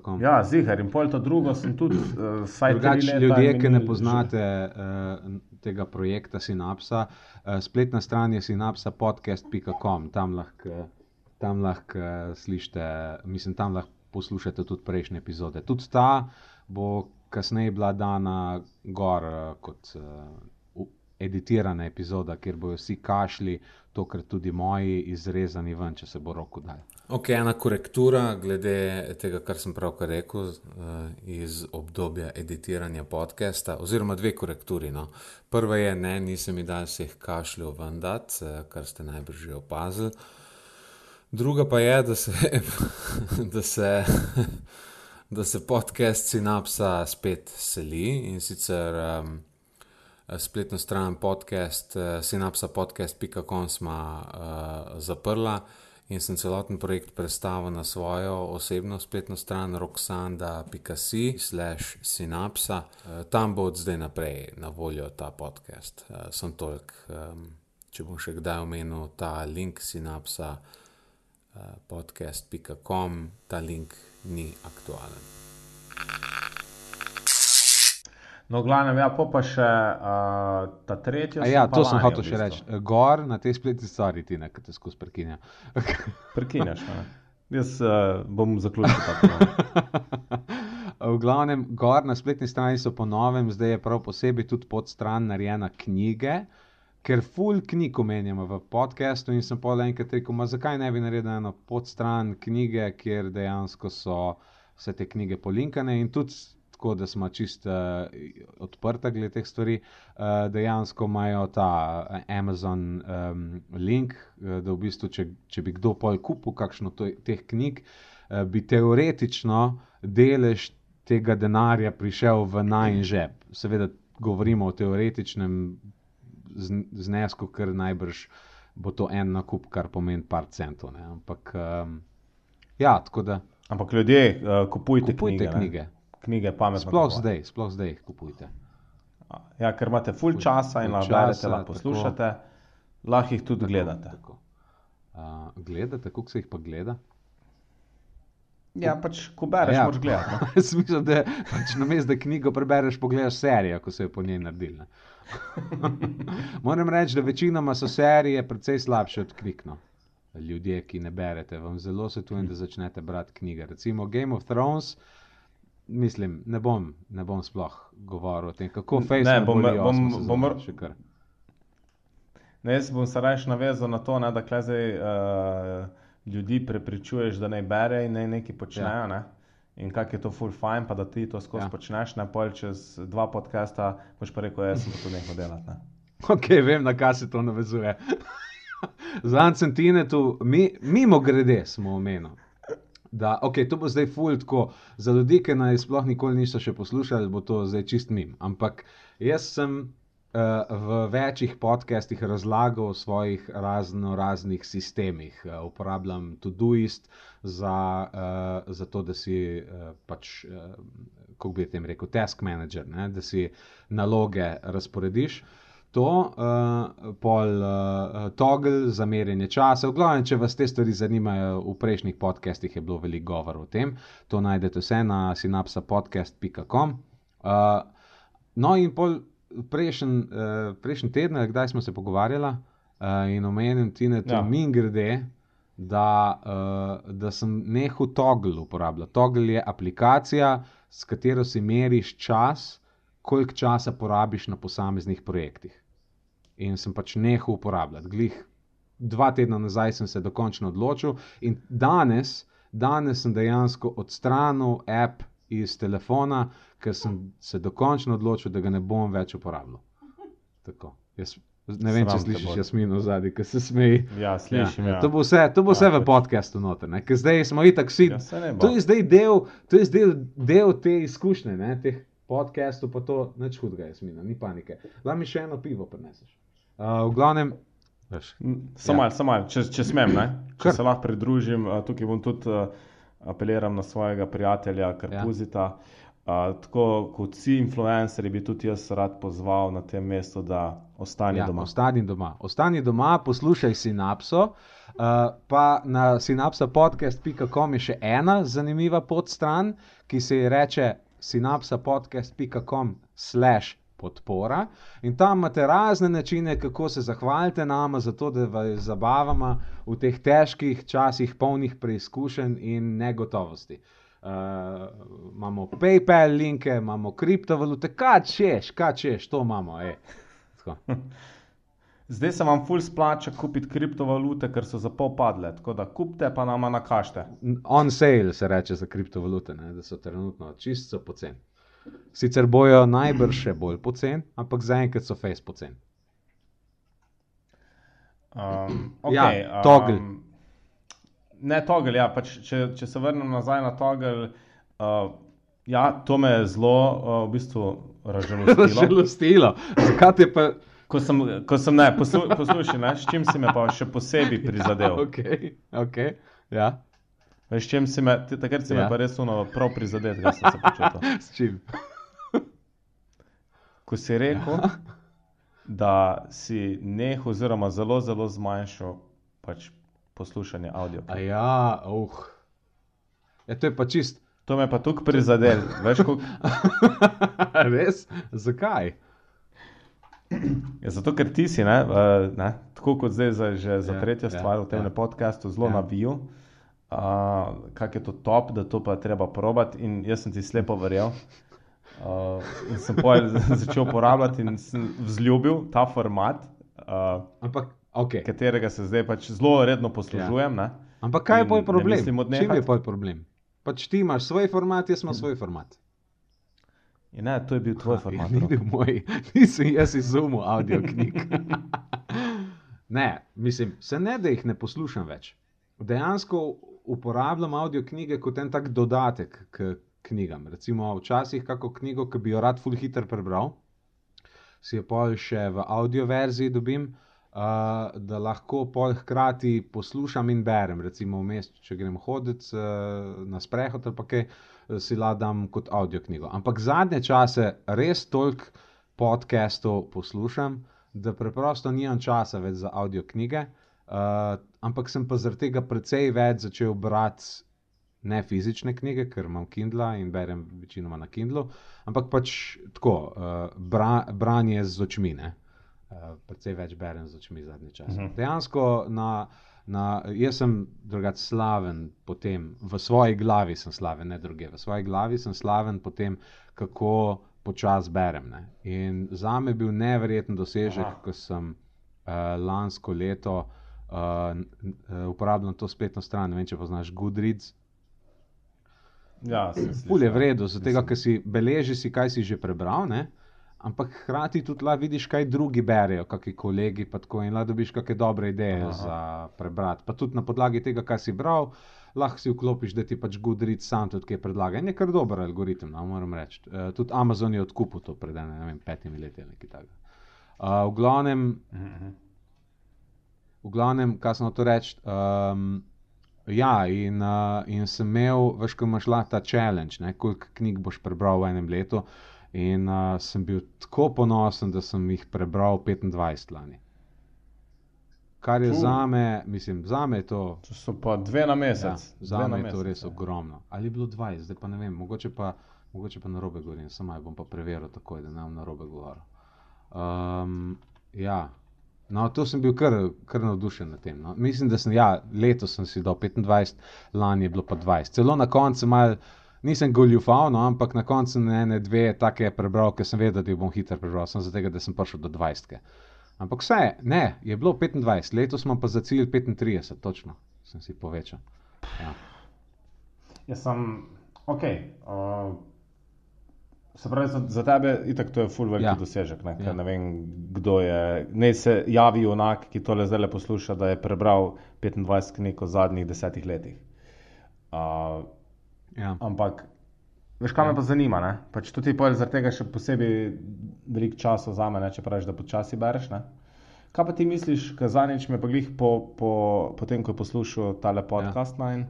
.com. Ja, zigar in pol to drugo sem tudi, uh, vsaj tri Drugač, leta. ljudje, ni ne poznate uh, tega projekta Synapsa, uh, spletna stran je synapsapodcast.com, tam lahko, tam lahko uh, slišite, mislim, tam lahko poslušate tudi prejšnje epizode. Tudi ta bo kasneje bila dana gor uh, kot uh, editirana epizoda, kjer bojo vsi kašli, tokrat tudi moji, izrezani ven, če se bo roko dal. Ok, ena korektura glede tega, kar sem pravkar rekel, iz obdobja editiranja podcasta, oziroma dve korekturi. No. Prva je, ne, nisem mi dal vseh kašljev vendat, uh, kar ste najbrž že opazili. Druga pa je, da se, da se, da se podcast Synapsa spet seli in sicer um, spletno stran podcast, uh, synapsapodcast.com smo uh, zaprla in sem celoten projekt predstavil na svojo osebno spletno stran roxanda.si slash synapsa. Uh, tam bo od zdaj naprej na voljo ta podcast. Uh, sem toliko, um, če bom še kdaj omenil ta link synapsa podcast.com, ta link ni aktualen. No, glavno, ja, pa še uh, ta tretja. A Ja, to sem hotel v še bistvu. reči. Gor na tej spletni stvari ti nekaj te skozi prekinja. Prekineš. ne. Jaz uh, bom zaključil ta pogovor. V glavnem, gor na spletni strani so po novem, zdaj je prav posebej tudi podstran narejena knjige, ker full knjig omenjamo v podkastu in sem pol enkrat rekel, ma zakaj ne bi naredil eno podstran knjige, kjer dejansko so vse te knjige polinkane in tudi tako, da smo čist uh, odprta glede teh stvari, uh, dejansko imajo ta eh, Amazon um, link, uh, da v bistvu, če, če bi kdo pol kupil kakšno to, teh knjig, uh, bi teoretično delež tega denarja prišel v najn žep. Seveda govorimo o teoretičnem znesku, ker najbrž bo to en nakup, kar pomeni par centov. Ne? Ampak um, ja, tako da Ampak ljudje, uh, kupujte, kupujte knjige. knjige. Ne? Knjige pametno. Sploh kupovati. zdaj, sploh zdaj jih kupujte. Ja, ker imate full časa in lahko berete, lahko tako. poslušate, lahko jih tudi gledate. Tako. Uh, gledate, kako se jih pa gleda? Ja, pač, ko bereš, Ja. moraš gledati. No? Mislim, da pač na mestu, da knjigo prebereš, pogledaš serijo, ko so jo po njej naredili. ne. Moram reči, da večinoma so serije precej slabše od knjig. No. Ljudje, ki ne berete, vam zelo svetujem, da začnete brati knjige. Recimo Game of Thrones. Mislim, ne bom, ne bom sploh govoril o tem, kako Ne, Facebook bom- bolijo bom- osmo sezono, bom- še kar. Ne, jaz bom se raje navezal na to, ne, da kle zdaj uh, ljudi prepričuješ, da naj bere in naj nekaj počnejo. Ja. Ne? In kak je to full fine, pa da ti to skozi Ja. počneš, ne pol čez dva podcasta, boš pa rekel, jaz sem pa to nehal delati. Ne? Ok, vem, na kaj se to navezuje. Za Ancentine tu, mi, mimo grede smo omenili. Da, ok, to bo zdaj ful tako. Za ljudi, ki naj sploh nikoli niso še poslušali, bo to zdaj čist mim. Ampak jaz sem v večjih podcastih razlagal o svojih razno raznih sistemih. Uh, uporabljam Todoist za, uh, za to, da si uh, pač, kako bi tem rekel, task manager, ne? da si naloge razporediš. To, uh, pol uh, toggle za merjenje časa. V glavnem, če vas te stvari zanimajo, v prejšnjih podcastih je bilo veliko govora o tem. To najdete vse na synapsapodcast.com. Uh, no, in pol prejšnji uh, prejšnji teden, kdaj smo se pogovarjali uh, in omenim ti ne to. Ja. min grede. Da, uh, da sem nehal toggle uporabljati. Toggle je aplikacija, s katero si meriš čas, koliko časa porabiš na posameznih projektih. In sem pač nehal uporabljati. Glih dva tedna nazaj sem se dokončno odločil, in danes, danes sem dejansko odstranil app iz telefona, ker sem se dokončno odločil, da ga ne bom več uporabljal. Tako. Jaz, ne vem, če Sram te slišiš jasmino zadaj, ki se smeji. Ja, slišim. Ja, To bo vse, to bo vse Ja, v pač. podkastu noter, ker zdaj smo itak vsi. Ja, to je zdaj del, to je zdaj del te izkušnje, ne? teh podkastov, pa to nič hudega, jasmina, ni panike. Lahko mi še eno pivo prineseš. Uh, v glavnem. Samo Ja. malo, samo malo, če, če smem, ne? Kar. če se lahko pridružim, uh, tukaj bom tudi uh, apeliram na svojega prijatelja Karpuzita. Ja. Uh, tako kot vsi influencerji, bi tudi jaz rad pozval na tem mestu, da ostani Ja, doma. ostani doma. Ostani doma, poslušaj Synapso. Uh, pa na synapsapodcast.com je še ena zanimiva podstran, ki se ji reče synapsapodcast.com slash podpora. In tam imate razne načine, kako se zahvalite nama za to, da vas zabavamo v teh težkih časih, polnih preizkušenj in negotovosti. Uh, imamo PayPal linke, imamo kriptovalute, kaj češ, kaj češ, to imamo. Tako. Zdaj se vam ful splača kupiti kriptovalute, ker so za pol padle. Tako da kupite, pa nama nakažite. On sale se reče za kriptovalute, ne, da so trenutno čisto poceni. Sicer bojo najbrž še bolj poceni, ampak zaenkrat so face poceni. Um, Ja, okay, toggle. ne, togel, ja, pač, če, če se vrnem nazaj na togel. Uh, ja, to me je zelo uh, v bistvu razžalostilo. Žalostilo. Zakaj te pa? Ko sem, ko sem ne, poslu, poslušaj, ne, s čim si me pa še posebej prizadel. Okay, okay, ja. Veš, s čim si me, ti- takrat si ja. Ja. me pa res uno prav prizadet, da sem se počutil. S čim? Ko si rekel, da si nehal oziroma zelo, zelo zmanjšal pač poslušanje audio. A ja, uh. Ja, to je pa čist. To me pa tukaj prizadel. Veš, koliko Res? Zakaj? Ja, zato, ker ti si, ne, uh, ne, tako kot zdaj za, že za Ja, tretjo ja, stvar v tem ja. ja. podkastu, zelo Ja. ja. Naviju, uh, kak je to top, da to pa treba probati. In jaz sem ti slepo verjel. Uh, in sem pol začel uporabljati in sem vzljubil ta format, uh, Ampak, okay. katerega se zdaj pač zelo redno poslužujem. Ja. Ampak kaj je ne problem? mislim Čim odnehati. je pol problem? Pač ti imaš svoj format, jaz imam svoj format. In ne, to je bil tvoj format. Ni bil moj, nisem jaz izumil avdio knjig. ne, mislim, se ne, da jih ne poslušam več. Dejansko uporabljam avdio knjige kot en tak dodatek k knjigam. Recimo, včasih kako knjigo, ki bi jo rad full hiter prebral, si jo pol še v audio verziji dobim. Uh, da lahko pol hkrati poslušam in berem, recimo vmes, če grem hoditi uh, na sprehod ali kaj, si ladam kot audio knjigo. Ampak zadnje čase res toliko podcastov poslušam, da preprosto nimam časa več za audio knjige. Uh, ampak sem pa zaradi tega precej več začel brati ne fizične knjige, ker imam Kindle in berem večinoma na Kindlu, ampak pač tako, uh, bra, branje z očmi. Ne? Uh, precej več berem z očmi zadnji čas. Uh Mhm. -huh. Dejansko, na, na, jaz sem drugač slaven po tem, v svoji glavi sem slaven, ne druge. V svoji glavi sem slaven po tem, kako počasi berem. Ne? In za me je bil neverjeten dosežek, Aha. ko sem lansko leto uh, uporabljam to spletno stran. Ne vem, če poznaš Goodreads. Ja, Pul je vredno, zato ker si beležiš, kaj si že prebral. Ne? Ampak hkrati tudi la vidiš, kaj drugi berijo, kakšni kolegi, pa tako in la dobiš kakšne dobre ideje Aha. za prebrati. Pa tudi na podlagi tega, kar si bral, lahko si vklopiš, da ti pač Goodreads sam tudi kaj predlaga. In je kar dober algoritem, no, moram reči. Uh, tudi Amazon je odkupil to pred ne vem, petimi leti ali nekaj takega. Uh, v glavnem, mhm. V glavnem, kaj sem to reči. Um, Ja, in, uh, in sem imel, veš, ko imaš ta challenge, koliko knjig boš prebral v enem letu. In uh, sem bil tako ponosen, da sem jih prebral 25 lani. Kar je za me, mislim, za me je to. To so pa dve na mesec. Ja, za me je to res ja. ogromno. Ali je bilo 20, zdaj pa ne vem, mogoče pa, mogoče pa na robe govorim, samo bom pa preveril takoj, da ne bom na robe govoril. Um, ja. No, to sem bil kar, kar navdušen nad tem. No. Mislim, da sem ja, letos sem si dal 25, lani je bilo pa 20. Celo na koncu mal, nisem goljufal, no, ampak na koncu ne ene dve take prebral, ker sem vedel, da jih bom hitro prebral, sem zato, da sem prišel do 20. Ampak vse, ne, je bilo 25, letos smo pa za cilj 35, točno, sem si povečal. Ja. Jaz sem, ok. Uh... Se pravi, za, za tebe je to full veliki ja. dosežek. Ne? Ja. ne vem, kdo je. Ne se javi onak, ki tole zdaj le posluša, da je prebral 25 knjig v zadnjih desetih letih. Uh, ja. Ampak, veš, kaj ja. me pa zanima? Pač tudi pojel zaradi tega še posebej velik čas za me, če praviš, da počasi bereš. Ne? Kaj pa ti misliš, kaj zadnjič me pa glih po, po, po tem, ko je poslušal tale podcast ja. in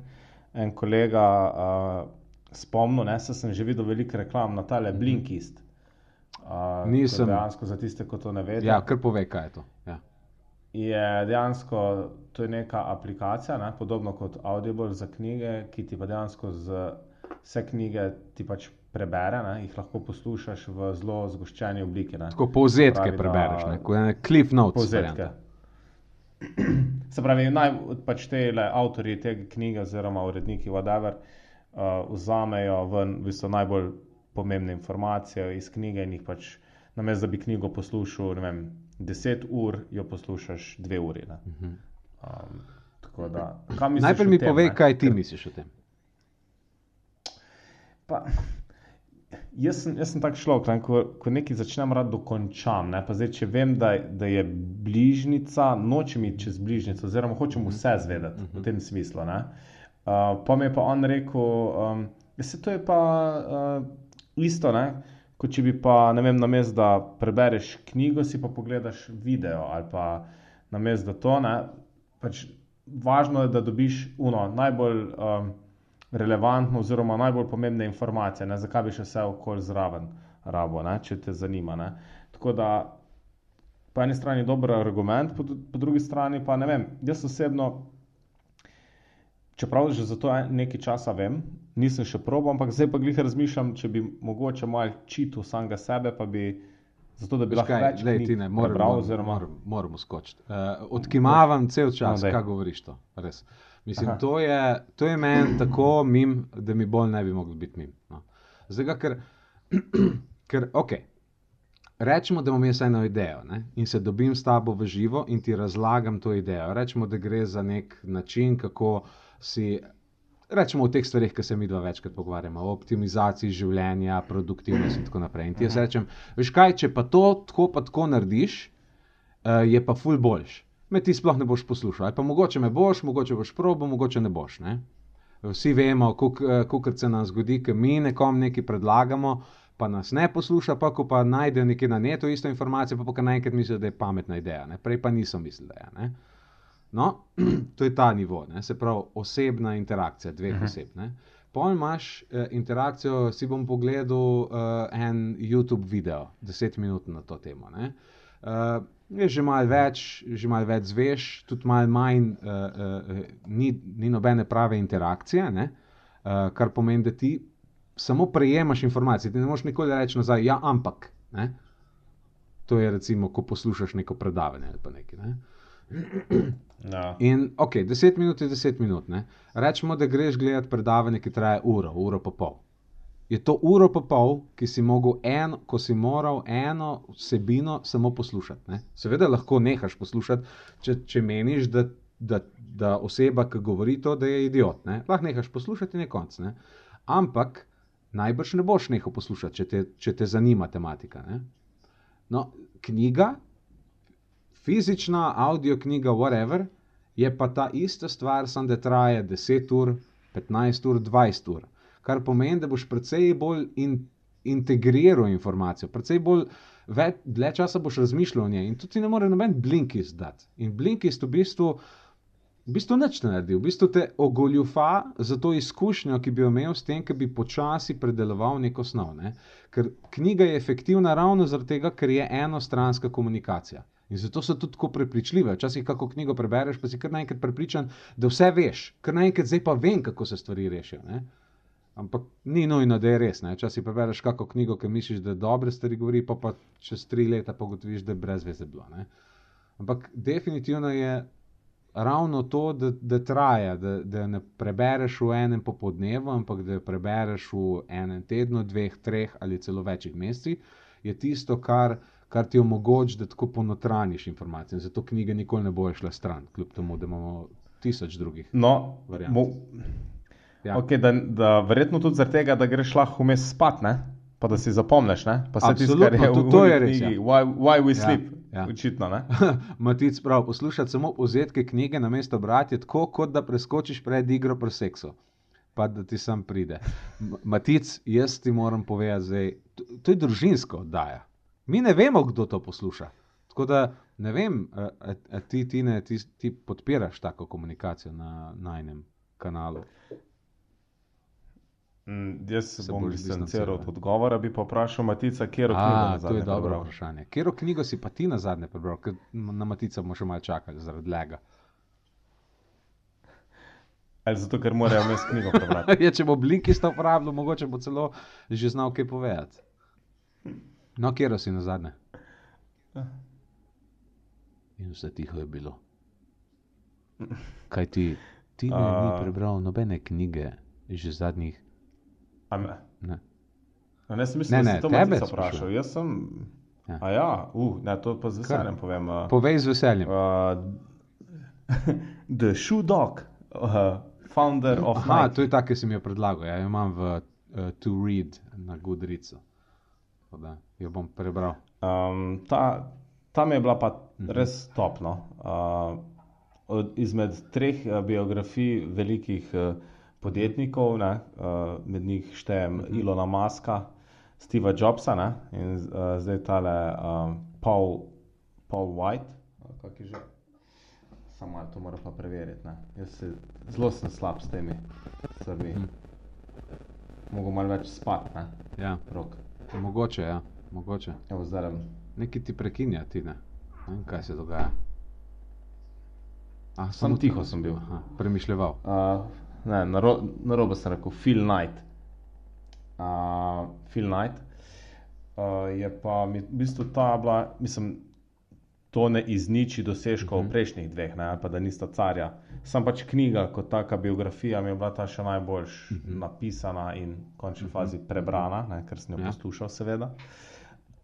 en kolega. Uh, spomnil, da sem že videl veliko reklam na tale mhm. Blinkist. Uh, Nisem. Dejansko za tiste, ki to ne vedo. Ja, kar pove, kaj je to. Ja. Je dejansko to je neka aplikacija, ne, podobno kot Audible za knjige, ki ti pa dejansko z vse knjige ti pač prebere, ne, jih lahko poslušaš v zelo zgoščeni obliki. Ne. Tako povzetke pravi, prebereš, da, ne, kot je cliff notes. Povzetke. Se pravi, naj pač te avtorji te knjige oziroma uredniki, whatever uh, vzamejo ven v bistvu najbolj pomembne informacije iz knjige in jih pač, namesto da bi knjigo poslušal, ne vem, deset ur, jo poslušaš dve uri. Um, da, Najprej mi povej, kaj ti Ker... misliš o tem. Pa, jaz sem, sem tak človek, ne, ko, ko nekaj začnem rad dokončam. Ne, zdaj, če vem, da, da je bližnica, nočem iti čez bližnico, oziroma hočem mhm. vse zvedeti uh -huh. v tem smislu. Ne. Uh, pa mi je pa on rekel, um, da se to je pa uh, isto, ne? kot če bi pa, ne vem, na mestu, da prebereš knjigo, si pa pogledaš video ali pa na mestu, da to ne. Pač važno je, da dobiš uno, najbolj um, relevantno, oziroma najbolj pomembne informacije, ne? zakaj bi še vse okolj zraven rabo, ne? če te zanima. Ne? Tako da. Po eni strani je dober argument, po, po drugi strani pa ne vem. Jaz osebno čeprav že za to nekaj časa vem, nisem še probo, ampak zdaj pa glih razmišljam, če bi mogoče malo čitil samega sebe, pa bi. Zato, da bi lahko več ljudi videl, moramo, oziroma... moramo, moramo skočiti. Uh, odkimavam cel čas, no, kaj govoriš to. Res. Mislim, to je, to je meni tako mim, da mi bolj ne bi mogli biti mim. No. Zdaj, ker, ker ok. Rečemo, da imam jaz eno idejo ne? in se dobim s tabo v živo in ti razlagam to idejo. Rečemo, da gre za nek način, kako uh, si rečemo o teh stvarih, ki se mi dva večkrat pogovarjamo, o optimizaciji življenja, produktivnosti in tako naprej. In ti jaz mhm. rečem, veš kaj, če pa to tako pa tako narediš, uh, je pa ful boljš. Me ti sploh ne boš poslušal. Ali pa mogoče me boš, mogoče boš probo, mogoče ne boš. Ne? Vsi vemo, kako eh, se nam zgodi, ko mi nekom nekaj predlagamo, pa nas ne posluša, pa ko pa najde nekaj na netu isto informacijo, pa pa naenkrat misli, da je pametna ideja. Ne? Prej pa nisem mislil, da je. Ne? No, to je ta nivo, ne? se pravi osebna interakcija dveh uh mhm. -huh. oseb. Ne? Pol imaš eh, interakcijo, si bom pogledal eh, en YouTube video, deset minut na to temo. Eh, je že malo več, že malo več zveš, tudi malo manj, eh, eh, ni, ni nobene prave interakcije, eh, kar pomeni, da ti samo prejemaš informacije. Ti ne moreš nikoli reči nazaj, ja, ampak. Ne? To je recimo, ko poslušaš neko predavanje ali pa nekaj. Ne? No. In ok, 10 minut je 10 minut. Ne? Rečemo, da greš gledati predavanje, ki traja uro, uro pa pol. je to uro pa pol, ki si mogel eno, ko si moral eno vsebino samo poslušati. Ne? Seveda lahko nehaš poslušati, če, če meniš, da, da, da oseba, ki govori to, da je idiot. Ne? Lahko nehaš poslušati in je konc. Ne? Ampak najbrž ne boš nehal poslušati, če te, če te zanima tematika. Ne? No, knjiga, fizična, audio knjiga, whatever, je pa ta ista stvar, samo da traja 10 ur, 15 ur, 20 ur kar pomeni, da boš precej bolj in, integriral informacijo, precej bolj. Dlje časa boš razmišljal o njej in tudi ne more noben blinkist dati. In blinkist v bistvu, v bistvu nič ne naredi, v bistvu te ogoljufa za to izkušnjo, ki bi jo imel s tem, ki bi počasi predeloval neko snov. Ne? Ker knjiga je efektivna ravno zaradi tega, ker je enostranska komunikacija. In zato so tudi tako prepričljive. Včasih, ko knjigo prebereš, pa si kar naenkrat prepričan, da vse veš, kar naenkrat zdaj pa vem, kako se stvari rešijo. Ne? Ampak ni nujno, da je res. Če si prebereš kakšno knjigo, ki misliš, da dobre stvari, govori, pa, pa čez tri leta pogotoviš, da je brez veze bilo. Ne? Ampak definitivno je ravno to, da, da traja, da, da ne prebereš v enem popoldnevu, ampak da prebereš v enem tednu, dveh, treh ali celo večjih mesecih, je tisto, kar, kar ti omogoča, da tako ponotraniš informacije. Zato knjige nikoli ne bojo šle stran, kljub temu, da imamo tisoč drugih. No, Ja. Okay, da, da, verjetno tudi zaradi tega, da greš lahko vmes spat, ne? pa da si zapomniš. Pa se ti zdi, da je to res. Ja. Why, why we ja, sleep? Ja. Učitno. Matic prav, poslušati samo povzetke knjige na mesto brati je tako, kot da preskočiš pred igro pri seksu. Pa da ti sam pride. Matic, jaz ti moram povedati, zdaj, to, to je družinsko oddaja. Mi ne vemo, kdo to posluša. Tako da ne vem, a, a, a ti, ti, ne, ti, ti podpiraš tako komunikacijo na najnem kanalu. Mm, jaz se bom distanciral od odgovora, bi pa vprašal Matica, kje je knjiga. To je dobro prebral. vprašanje. Kje knjigo si pa ti na zadnje prebral, ker na Matica bomo še malo čakali zaradi lega. Ali zato, ker morajo vmes knjigo prebrati? ja, če bo Blinki sta uporabljal, mogoče bo celo že znal kaj povedati. No, kje si na zadnje? In vse tiho je bilo. Kaj ti, ti ne, uh, ni prebral nobene knjige že zadnjih Ne. Ne. Ne, sem mislil, ne, ne, da si to tebe vprašal. Jaz sem. Ja. A ja, uh, ne, to pa z veseljem povem. Uh, Povej z veseljem. Uh, the Shoe Dog, uh, founder of. Aha, to je ta, ki sem jo predlagal. Ja, jo imam v uh, To Read na Goodreadsu. Da, jo bom prebral. Um, ta, tam je bila pa mhm. res topno. Uh, od, izmed treh uh, biografij velikih. Uh, podjetnikov, ne, uh, med njih štejem mm -hmm. Ilona Maska, Steva Jobsa ne, in uh, zdaj tale um, Paul, Paul White. Kaj je že? Samo to moram pa preveriti. Ne. Jaz se zelo sem slab s temi stvarmi. Mm -hmm. Mogoče malo več spati. Ne. Ja. Rok. Mogoče, ja. Mogoče. Evo. Nekaj ti prekinja, ti ne. ne vem, kaj se dogaja. Ah, Samo tiho sem bil. Aha, premišljeval. Uh, ne, na, ro, na robu sem rekel, Phil Knight. Uh, Phil Knight uh, je pa mi, v bistvu ta bila, mislim, to ne izniči dosežkov uh mhm. -huh. prejšnjih dveh, ne, pa da nista carja. Sam pač knjiga, kot taka biografija, mi je bila ta še najbolj uh mhm. -huh. napisana in v končni uh mhm. -huh. fazi prebrana, ne, ker sem jo ja. poslušal, seveda.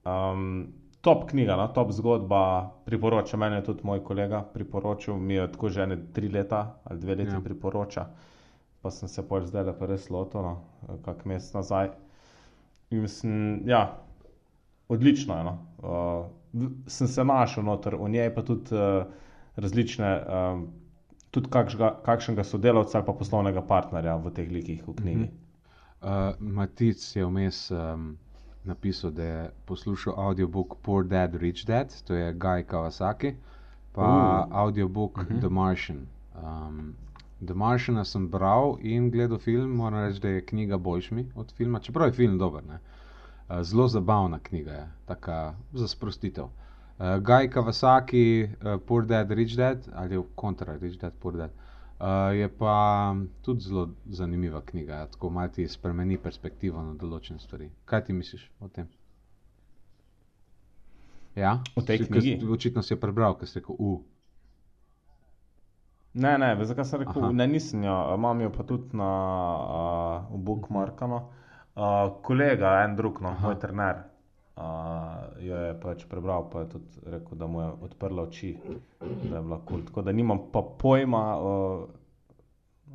Um, top knjiga, no? top zgodba, priporoča meni tudi moj kolega, priporočil mi je tako že ene tri leta ali dve leti ja. priporoča. Uh, pa sem se pač zdaj lepo res lotil, no, kak mesec nazaj. In mislim, ja, odlično je. No. Uh, sem se našel noter, v njej pa tudi uh, različne, um, tudi kakšnega, kakšnega sodelavca ali pa poslovnega partnerja v teh likih v knjigi. Mm -hmm. uh, Matic je vmes um, napisal, da je poslušal audiobook Poor Dad, Rich Dad, to je Guy Kawasaki, pa uh. audiobook mm -hmm. The Martian. Um, The Martian sem bral in gledal film, moram reči, da je knjiga boljša od filma, čeprav je film dober. Ne? Eh, zelo zabavna knjiga je, tako za sprostitev. Uh, Guy Kawasaki, uh, Poor Dad, Rich Dad, ali v kontra, Rich Dad, Poor Dad. Uh, je pa tudi zelo zanimiva knjiga, ja, tako malo ti spremeni perspektivo na določene stvari. Kaj ti misliš o tem? Ja, o tej knjigi. Očitno si jo prebral, ker si rekel, uh. Ne, ne, zakaj sem rekel, Aha. ne, nisem jo, imam jo pa tudi na uh, bookmarkano. Uh, kolega, en drug, no, moj trener, uh, jo je pač prebral, pa je tudi rekel, da mu je odprla oči, da je bila kul. Cool. Tako da nimam pa pojma, uh,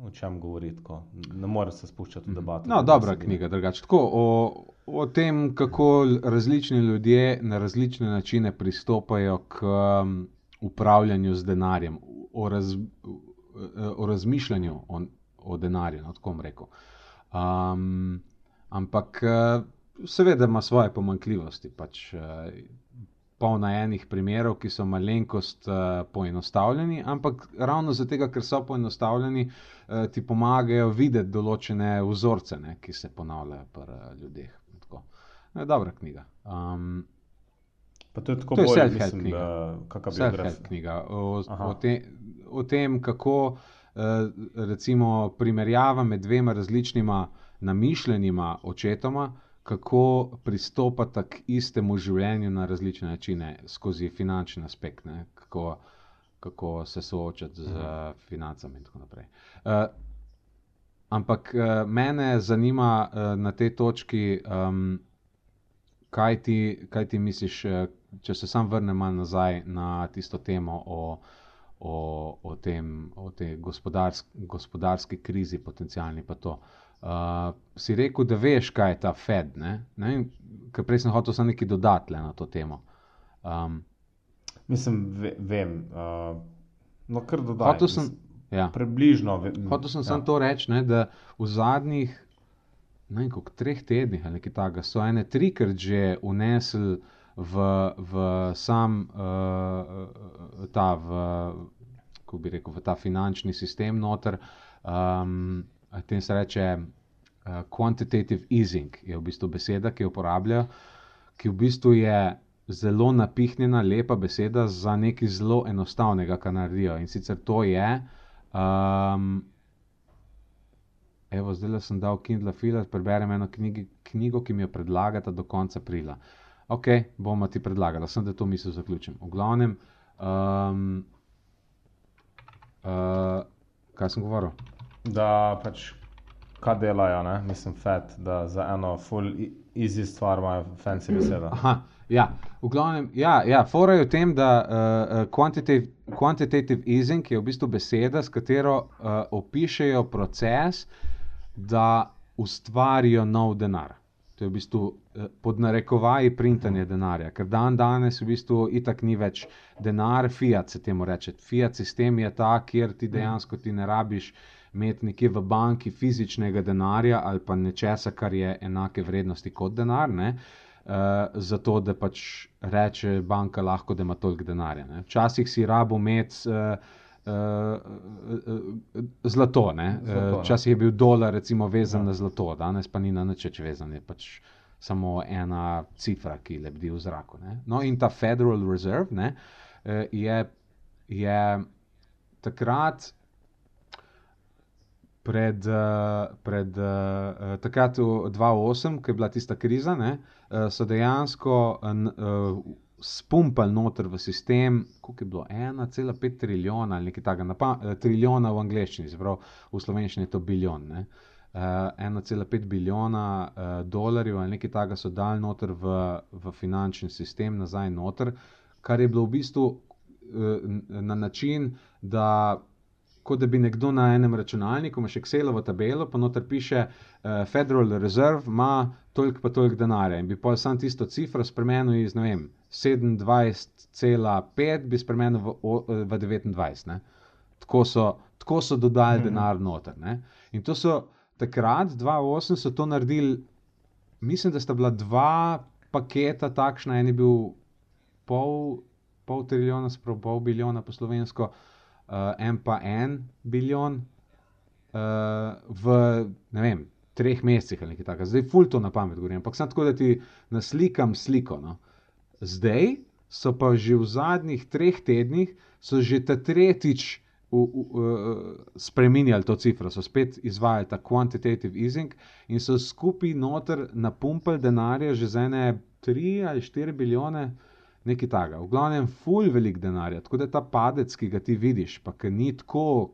o čem govoriti, ko ne morem se spuščati v debato. No, dobra knjiga, drugače. Tako o, o tem, kako različni ljudje na različne načine pristopajo k um, upravljanju z denarjem, o, raz, o razmišljanju o, o denarju, no, tako bom rekel. Um, ampak uh, seveda ima svoje pomankljivosti. Pač, uh, Polna enih primerov, ki so malenkost uh, poenostavljeni, ampak ravno zato, ker so poenostavljeni, uh, ti pomagajo videti določene vzorce, ne, ki se ponavljajo pri uh, ljudeh. Tako. Ne, dobra knjiga. Um, Pa to je tako to je bolj, self-help mislim, knjiga. kakšna biografija. knjiga o, Aha. o, te, o tem, kako eh, recimo primerjava med dvema različnima namišljenima očetoma, kako pristopata k istemu življenju na različne načine, skozi finančni aspekt, ne, kako, kako se soočati z uh, financami in tako naprej. Uh, ampak uh, mene zanima uh, na tej točki. Um, kaj ti, kaj ti misliš, eh, če se sam vrnem malo nazaj na tisto temo o, o, o tem, o tej gospodarsk, gospodarski krizi, potencialni pa to. Uh, si rekel, da veš, kaj je ta Fed, ne? ne? Ker prej sem hotel samo nekaj dodati na to temo. Um, Mislim, ve, vem. Uh, no, kar dodaj. hotel sem, mislim, ja, Približno. ve- hotel sem ja. samo to reči, ne, da v zadnjih ne vem, koliko, treh tednih ali nekaj takega so ene trikrat že unesli v, v sam uh, ta, v, bi rekel, v ta finančni sistem noter. Um, tem se reče uh, quantitative easing, je v bistvu beseda, ki jo uporabljajo, ki v bistvu je zelo napihnjena, lepa beseda za nekaj zelo enostavnega, kar naredijo. In sicer to je. Um, Evo, zdaj sem dal Kindle Fila, preberem eno knjigi, knjigo, ki mi jo predlagata do konca aprila. Ok, bomo ti predlagali, sem da to misel zaključim. V glavnem, um, uh, kaj sem govoril? Da pač, kaj delajo, ne? mislim, Fed, da za eno full easy stvar imajo fancy besedo. Aha, ja, v glavnem, ja, ja fora je v tem, da uh, quantitative, quantitative easing je v bistvu beseda, s katero uh, opišejo proces, da ustvarijo nov denar. To je v bistvu eh, pod narekovaji printanje denarja, ker dan danes v bistvu itak ni več denar, fiat se temu reče. Fiat sistem je ta, kjer ti dejansko ti ne rabiš imeti nekje v banki fizičnega denarja ali pa nečesa, kar je enake vrednosti kot denar. Ne? Uh, zato, da pač reče banka, lahko, da ima toliko denarja. Ne. Včasih si rabo imeti uh, zlato, ne. Zlato, ne. včasih je bil dolar recimo, vezan Ja. ja. na zlato, danes pa ni na nič več vezan, je pač samo ena cifra, ki lebdi v zraku. Ne. No, in ta Federal Reserve ne, je, je takrat pred, uh, pred uh, takrat, v 2008, ko je bila tista kriza, ne, so dejansko spumpali noter v sistem, koliko je bilo 1,5 trilijona ali nekaj takega, eh, trilijona v angleščini, zelo v slovenščini je to bilijon. Ne. Uh, 1,5 bilijona uh, dolarjev ali nekaj takega so dali noter v, v finančni sistem, nazaj noter, kar je bilo v bistvu uh, na način, da kot da bi nekdo na enem računalniku, imaš Excelovo tabelo, pa noter piše, uh, Federal Reserve ima toliko pa toliko denarja in bi pa sam tisto cifro spremenil iz, ne vem, 27,5 bi spremenil v, v 29. Ne? Tako so, tako so dodali Mhm. denar noter. Ne? In to so takrat, 2008, so to naredili, mislim, da sta bila dva paketa takšna, en je bil pol, pol trilijona, spravo pol bilijona po slovensko, uh, en pa en bilijon uh, v ne vem, treh mesecih ali nekaj takega. Zdaj, ful to na pamet govorim, ampak samo tako, da ti naslikam sliko. No. Zdaj so pa že v zadnjih treh tednih, so že ta tretjič. V, v, uh, spremenjali to cifro, so spet izvajali ta quantitative easing in so skupaj noter napumpali denarja že za ene 3 ali 4 bilijone, nekaj takega. V glavnem, ful velik denarja, tako da ta padec, ki ga ti vidiš, pa ki ni tako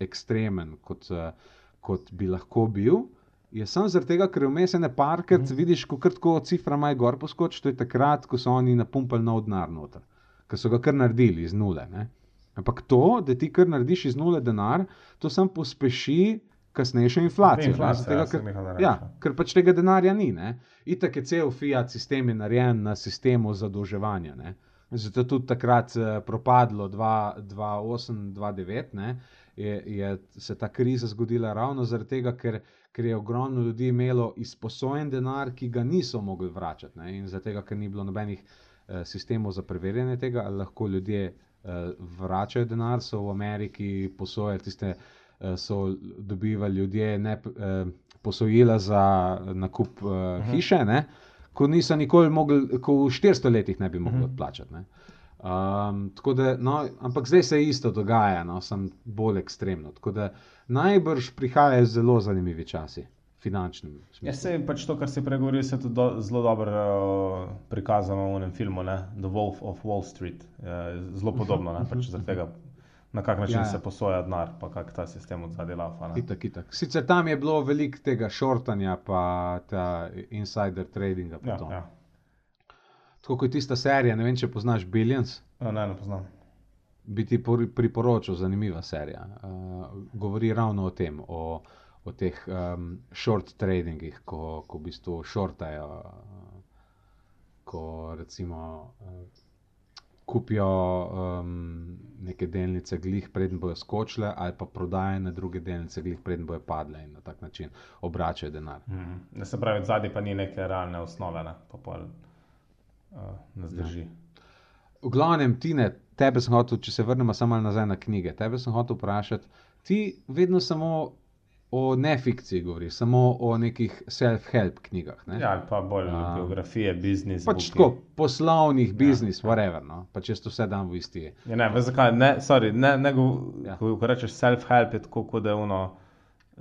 ekstremen, kot, eh, kot bi lahko bil, je samo zaradi tega, ker vmes je neparkrat, mm Mhm. -hmm. vidiš, ko krtko cifra maj gor poskoči, to je takrat, ko so oni napumpali nov denar noter, ker so ga kar naredili iz nule. Ne? Ampak to, da ti kar narediš iz nule denar, to samo pospeši kasnejšo inflacijo. zaradi tega, ja, ker- Ja, rečeš. ker pač tega denarja ni. Ne? Itak je cel fiat sistem je narejen na sistemu zadolževanja. Ne? Zato je tudi takrat eh, propadlo 2008-2009, je, je se ta kriza zgodila ravno zaradi tega, ker, ker je ogromno ljudi imelo izposojen denar, ki ga niso mogli vračati. Ne? In zaradi tega, ker ni bilo nobenih eh, sistemov za preverjanje tega, lahko ljudje eh, vračajo denar, so v Ameriki posojali tiste, eh, so dobivali ljudje ne, eh, posojila za nakup eh, hiše, ne? ko niso nikoli mogli, ko v 400 letih ne bi mogli odplačati. Ne? Um, da, no, ampak zdaj se isto dogaja, no, sem bolj ekstremno. Tako da najbrž prihajajo zelo zanimivi časi, finančni. Ja, se pač to, kar si pregovoril, se tudi do, zelo dobro uh, prikazano v enem filmu, ne? The Wolf of Wall Street. Je zelo podobno, ne? pač zaradi tega, na kak način Ja, ja, ja. se posoja denar, pa kak ta sistem od zadaj lava. ne. Itak, itak. Sicer tam je bilo veliko tega šortanja, pa ta insider tradinga. Ja, to. ja. Tako kot tista serija, ne vem, če poznaš Billions. No, ne, ne poznam. bi ti por- priporočil, zanimiva serija. Uh, govori ravno o tem, o, o teh um, short tradingih, ko, ko v bistvu šortajo, uh, ko recimo uh, kupijo um, neke delnice, glih preden bojo skočile, ali pa prodajo na druge delnice, glih preden bojo padle in na tak način obračajo denar. Mhm. Ne se pravi, zadaj pa ni neke realne osnove, ne, pa pol uh, ne zdrži. V glavnem, Tine, tebe sem hotel, če se vrnemo samo nazaj na knjige, tebe sem hotel vprašati, ti vedno samo o nefikciji govoriš, samo o nekih self-help knjigah. Ne? Ja, ali pa bolj A. biografije, biznis. pač tako, poslovnih, biznis, ja, whatever. No? Pa če to vse dam v isti. Ja, ne, veš zakaj? Ne, sorry, ne, ne go, Ja. ja. ko, ko rečeš self-help, je tako, kot da je ono,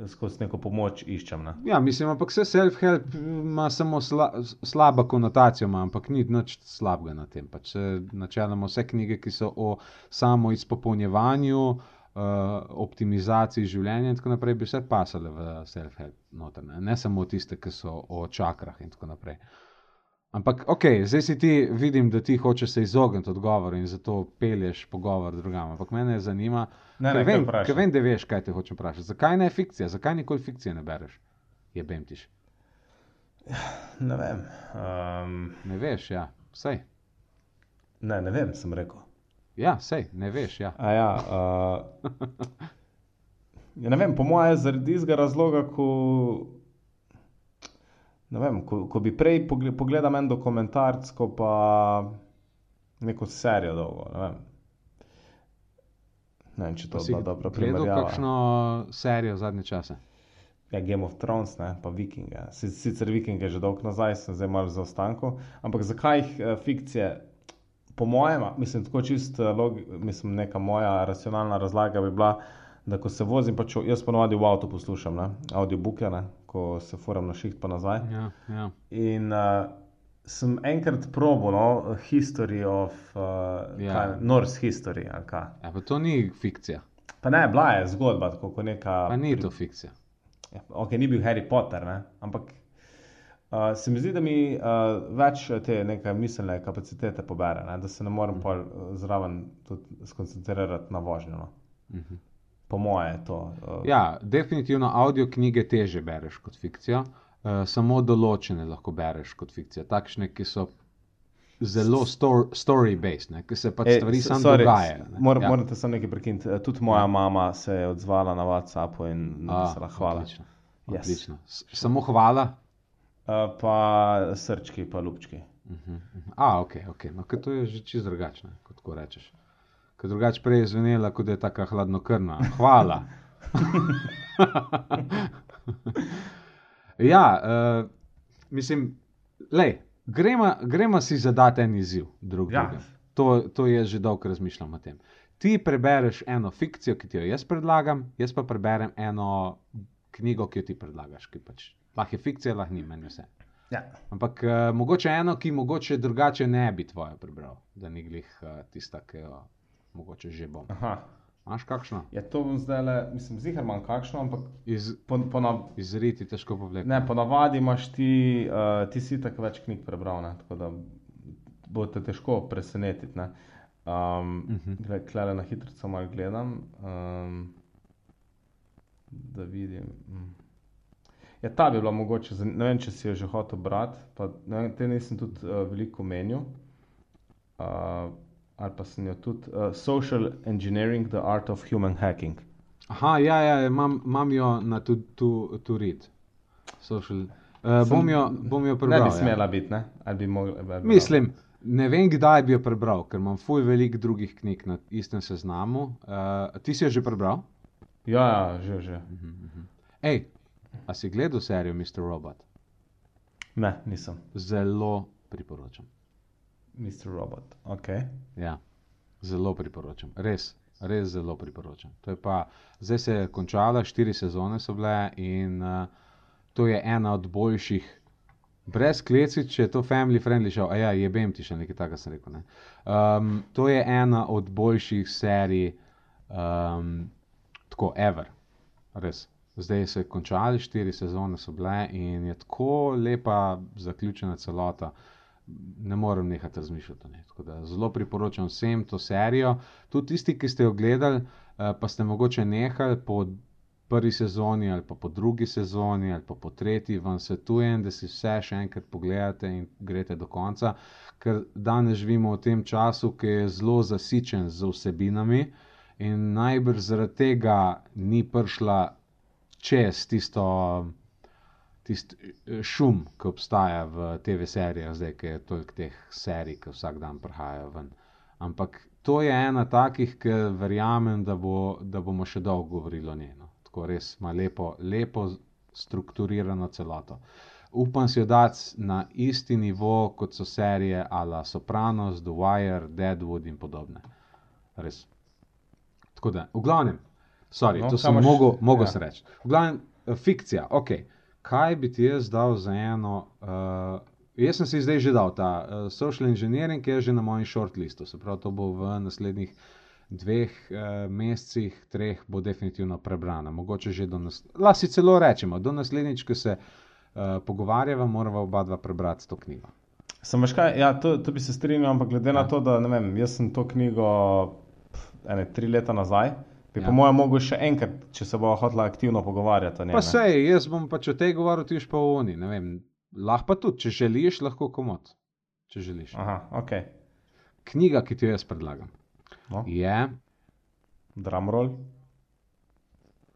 skozi neko pomoč iščem. Ne? Ja, mislim, ampak vse self-help ima samo sla, slaba konotacijo, ima, ampak ni nič slabega na tem. Pač načeloma vse knjige, ki so o samo izpopolnjevanju, uh, optimizaciji življenja in tako naprej, bi vse pasale v self-help noter. Ne? ne samo tiste, ki so o čakrah in tako naprej. Ampak, ok, zdaj si ti vidim, da ti hočeš se izogniti odgovoru in zato pelješ pogovor drugam. Ampak mene zanima, Ne, ne, vem, ker vem, da veš, kaj te hočem vprašati. Zakaj ne fikcija? Zakaj nikoli fikcije ne bereš? Je bemtiš. Ne vem. Um, Ne veš, ja, vsej. ne, ne vem, sem rekel. Ja, sej, ne veš. Ja. A ja, uh, ja, ne vem, po mojem, zaradi tistega razloga, ko, vem, ko, ko bi prej pogle- pogledal en dokumentarc, ko pa neko serijo dolgo. Ne vem, ne vem če to Si je dobra gledal primerjava. kakšno serijo zadnje čase? Ja, Game of Thrones, ne, pa Vikinge. Si- Sicer Vikinge že dolgo nazaj, sem zdaj malo v zaostanku. Ampak zakaj jih eh, fikcije? Po mojem, mislim, tako čist, eh, logi, mislim, neka moja racionalna razlaga bi bila, da ko se vozim, pač jaz ponovadi v avtu poslušam, ne, audiobooke, ne, ko se furam na šiht pa nazaj. Ja, ja. In uh, sem enkrat probil, no, History of uh, Ja. ja. Norse History, kaj. ja pa to ni fikcija, Pa ne, bila je zgodba, tako kot neka. pa ni to fikcija. Ja, ok, ni bil Harry Potter, ne? ampak uh, se mi zdi, da mi uh, več te neke miselne kapacitete pobere, ne? da se ne morem uh, zraven tudi skoncentrirati na vožnjo. No? Mhm. Po moje je to. Uh, Ja, definitivno audio knjige teže bereš kot fikcijo, uh, samo določene lahko bereš kot fikcijo. Takšne, ki so zelo stor, story-based, ki se pač stvari s- samo dogajajo. Mor, Ja. ja. Morate samo nekaj prekiniti. Eh, Tudi moja mama se je odzvala na WhatsAppu in A, napisala hvala. Odlično. Yes. odlično. Samo hvala. Uh, pa srčki, pa lupčki. Mhm, mhm. A, ok, ok. No, to je že čisto drugačno, kot ko rečeš. Ker drugače prej je zvenela, kot da je tako hladnokrvna. Hvala. ja, uh, mislim, lej, gremo, gremo si zadati en izziv drug Ja. drugemu. To, to je že dolgo razmišljam o tem. Ti prebereš eno fikcijo, ki ti jo jaz predlagam, jaz pa preberem eno knjigo, ki jo ti predlagaš, ki pač lahko je fikcija, lahko ni, meni vse. Ja. Ampak uh, mogoče eno, ki mogoče drugače ne bi tvoje prebral, da ni glih uh, tista, ki jo mogoče že bom. Aha. Imaš kakšno? Ja, to bom zdaj le, mislim, zihar imam kakšno, ampak Iz, po, po, na, izriti težko povlekti. ne, ponavadi imaš ti, uh, ti si tako več knjig prebral, ne, tako da bo te težko presenetiti. Ne. Um, uh Mhm. -huh. Klele na hitro samo gledam, um, da vidim. Mm. Ja, ta bi bila mogoče, zan- ne vem, če si jo že hotel brati, pa ne vem, te nisem tudi uh, veliko menil. Uh, ali pa sem jo tudi uh, Social Engineering, The Art of Human Hacking. Aha, ja, ja, imam, imam jo na tu, tu, tu read. Social. Uh, bom, jo, bom jo Ne prebral. bi smela biti, ne? Ali bi mogla, ali bi bila? Mislim, ne vem, kdaj bi jo prebral, ker imam full veliko drugih knjig na istem seznamu. Uh, ti si jo že prebral? Ja, ja, že, že. Ej, a si gledal serijo Mr. Robot? Ne, nisem. Zelo priporočam. Mr. Robot. Ok. Ja, zelo priporočam. Res, res zelo priporočam. To je pa, zdaj se je končala, štiri sezone so bile in uh, to je ena od boljših. Brez kleci, če je to family friendly show, a ja, jebem ti še nekaj takega, sem rekel. Ne? Um, to je ena od boljših serij, um, tako ever, res. Zdaj je končali, štiri sezone so bile in je tako lepa zaključena celota ne morem nehati razmišljati o njej. Zelo priporočam vsem to serijo. Tudi tisti, ki ste jo gledali, eh, pa ste mogoče nehali po prvi sezoni, ali pa po drugi sezoni, ali pa po tretji, vam svetujem, da si vse še enkrat pogledate in greste do konca, ker danes živimo v tem času, ki je zelo zasičen z vsebinami in najbrž zaradi tega ni prišla čez tisto tisti eh, šum, ki obstaja v TV serijah, zdaj, ki je toliko teh serij, ki vsak dan prihajajo ven. Ampak to je ena takih, ki verjamem, da, bo, da bomo še dolgo govorili o njej. no. Tako res ima lepo, lepo strukturirano celoto. Upam si jo dati na isti nivo, kot so serije Ala Sopranos, The Wire, Deadwood in podobne. Res. Tako da, v glavnem, sorry, No, to sem mogel, mogel ja. reči. V glavnem, eh, fikcija, ok. Kaj bi ti jaz dal za eno? Uh, jaz sem si zdaj že dal ta uh, social engineering, ki je že na mojem shortlistu. Se pravi, to bo v naslednjih dveh uh, mesecih, treh, bo definitivno prebrana. Mogoče že do nas. Lahko si celo rečemo, do naslednjič, ko se uh, pogovarjava, morava oba dva prebrati to knjigo. Sem veš kaj, ja, to, to bi se strinjal, ampak glede Ja. na to, da ne vem, jaz sem to knjigo ene tri leta nazaj, bi ja. Po mojem mogel še enkrat, če se bo hotela aktivno pogovarjati njej. Pa ne. sej, jaz bom pač o tej govoril, ti pa o oni. ne. Lahko pa tudi, če želiš, lahko komod. Če želiš. Aha, ok. Knjiga, ki ti jo jaz predlagam, No. je. Drumroll.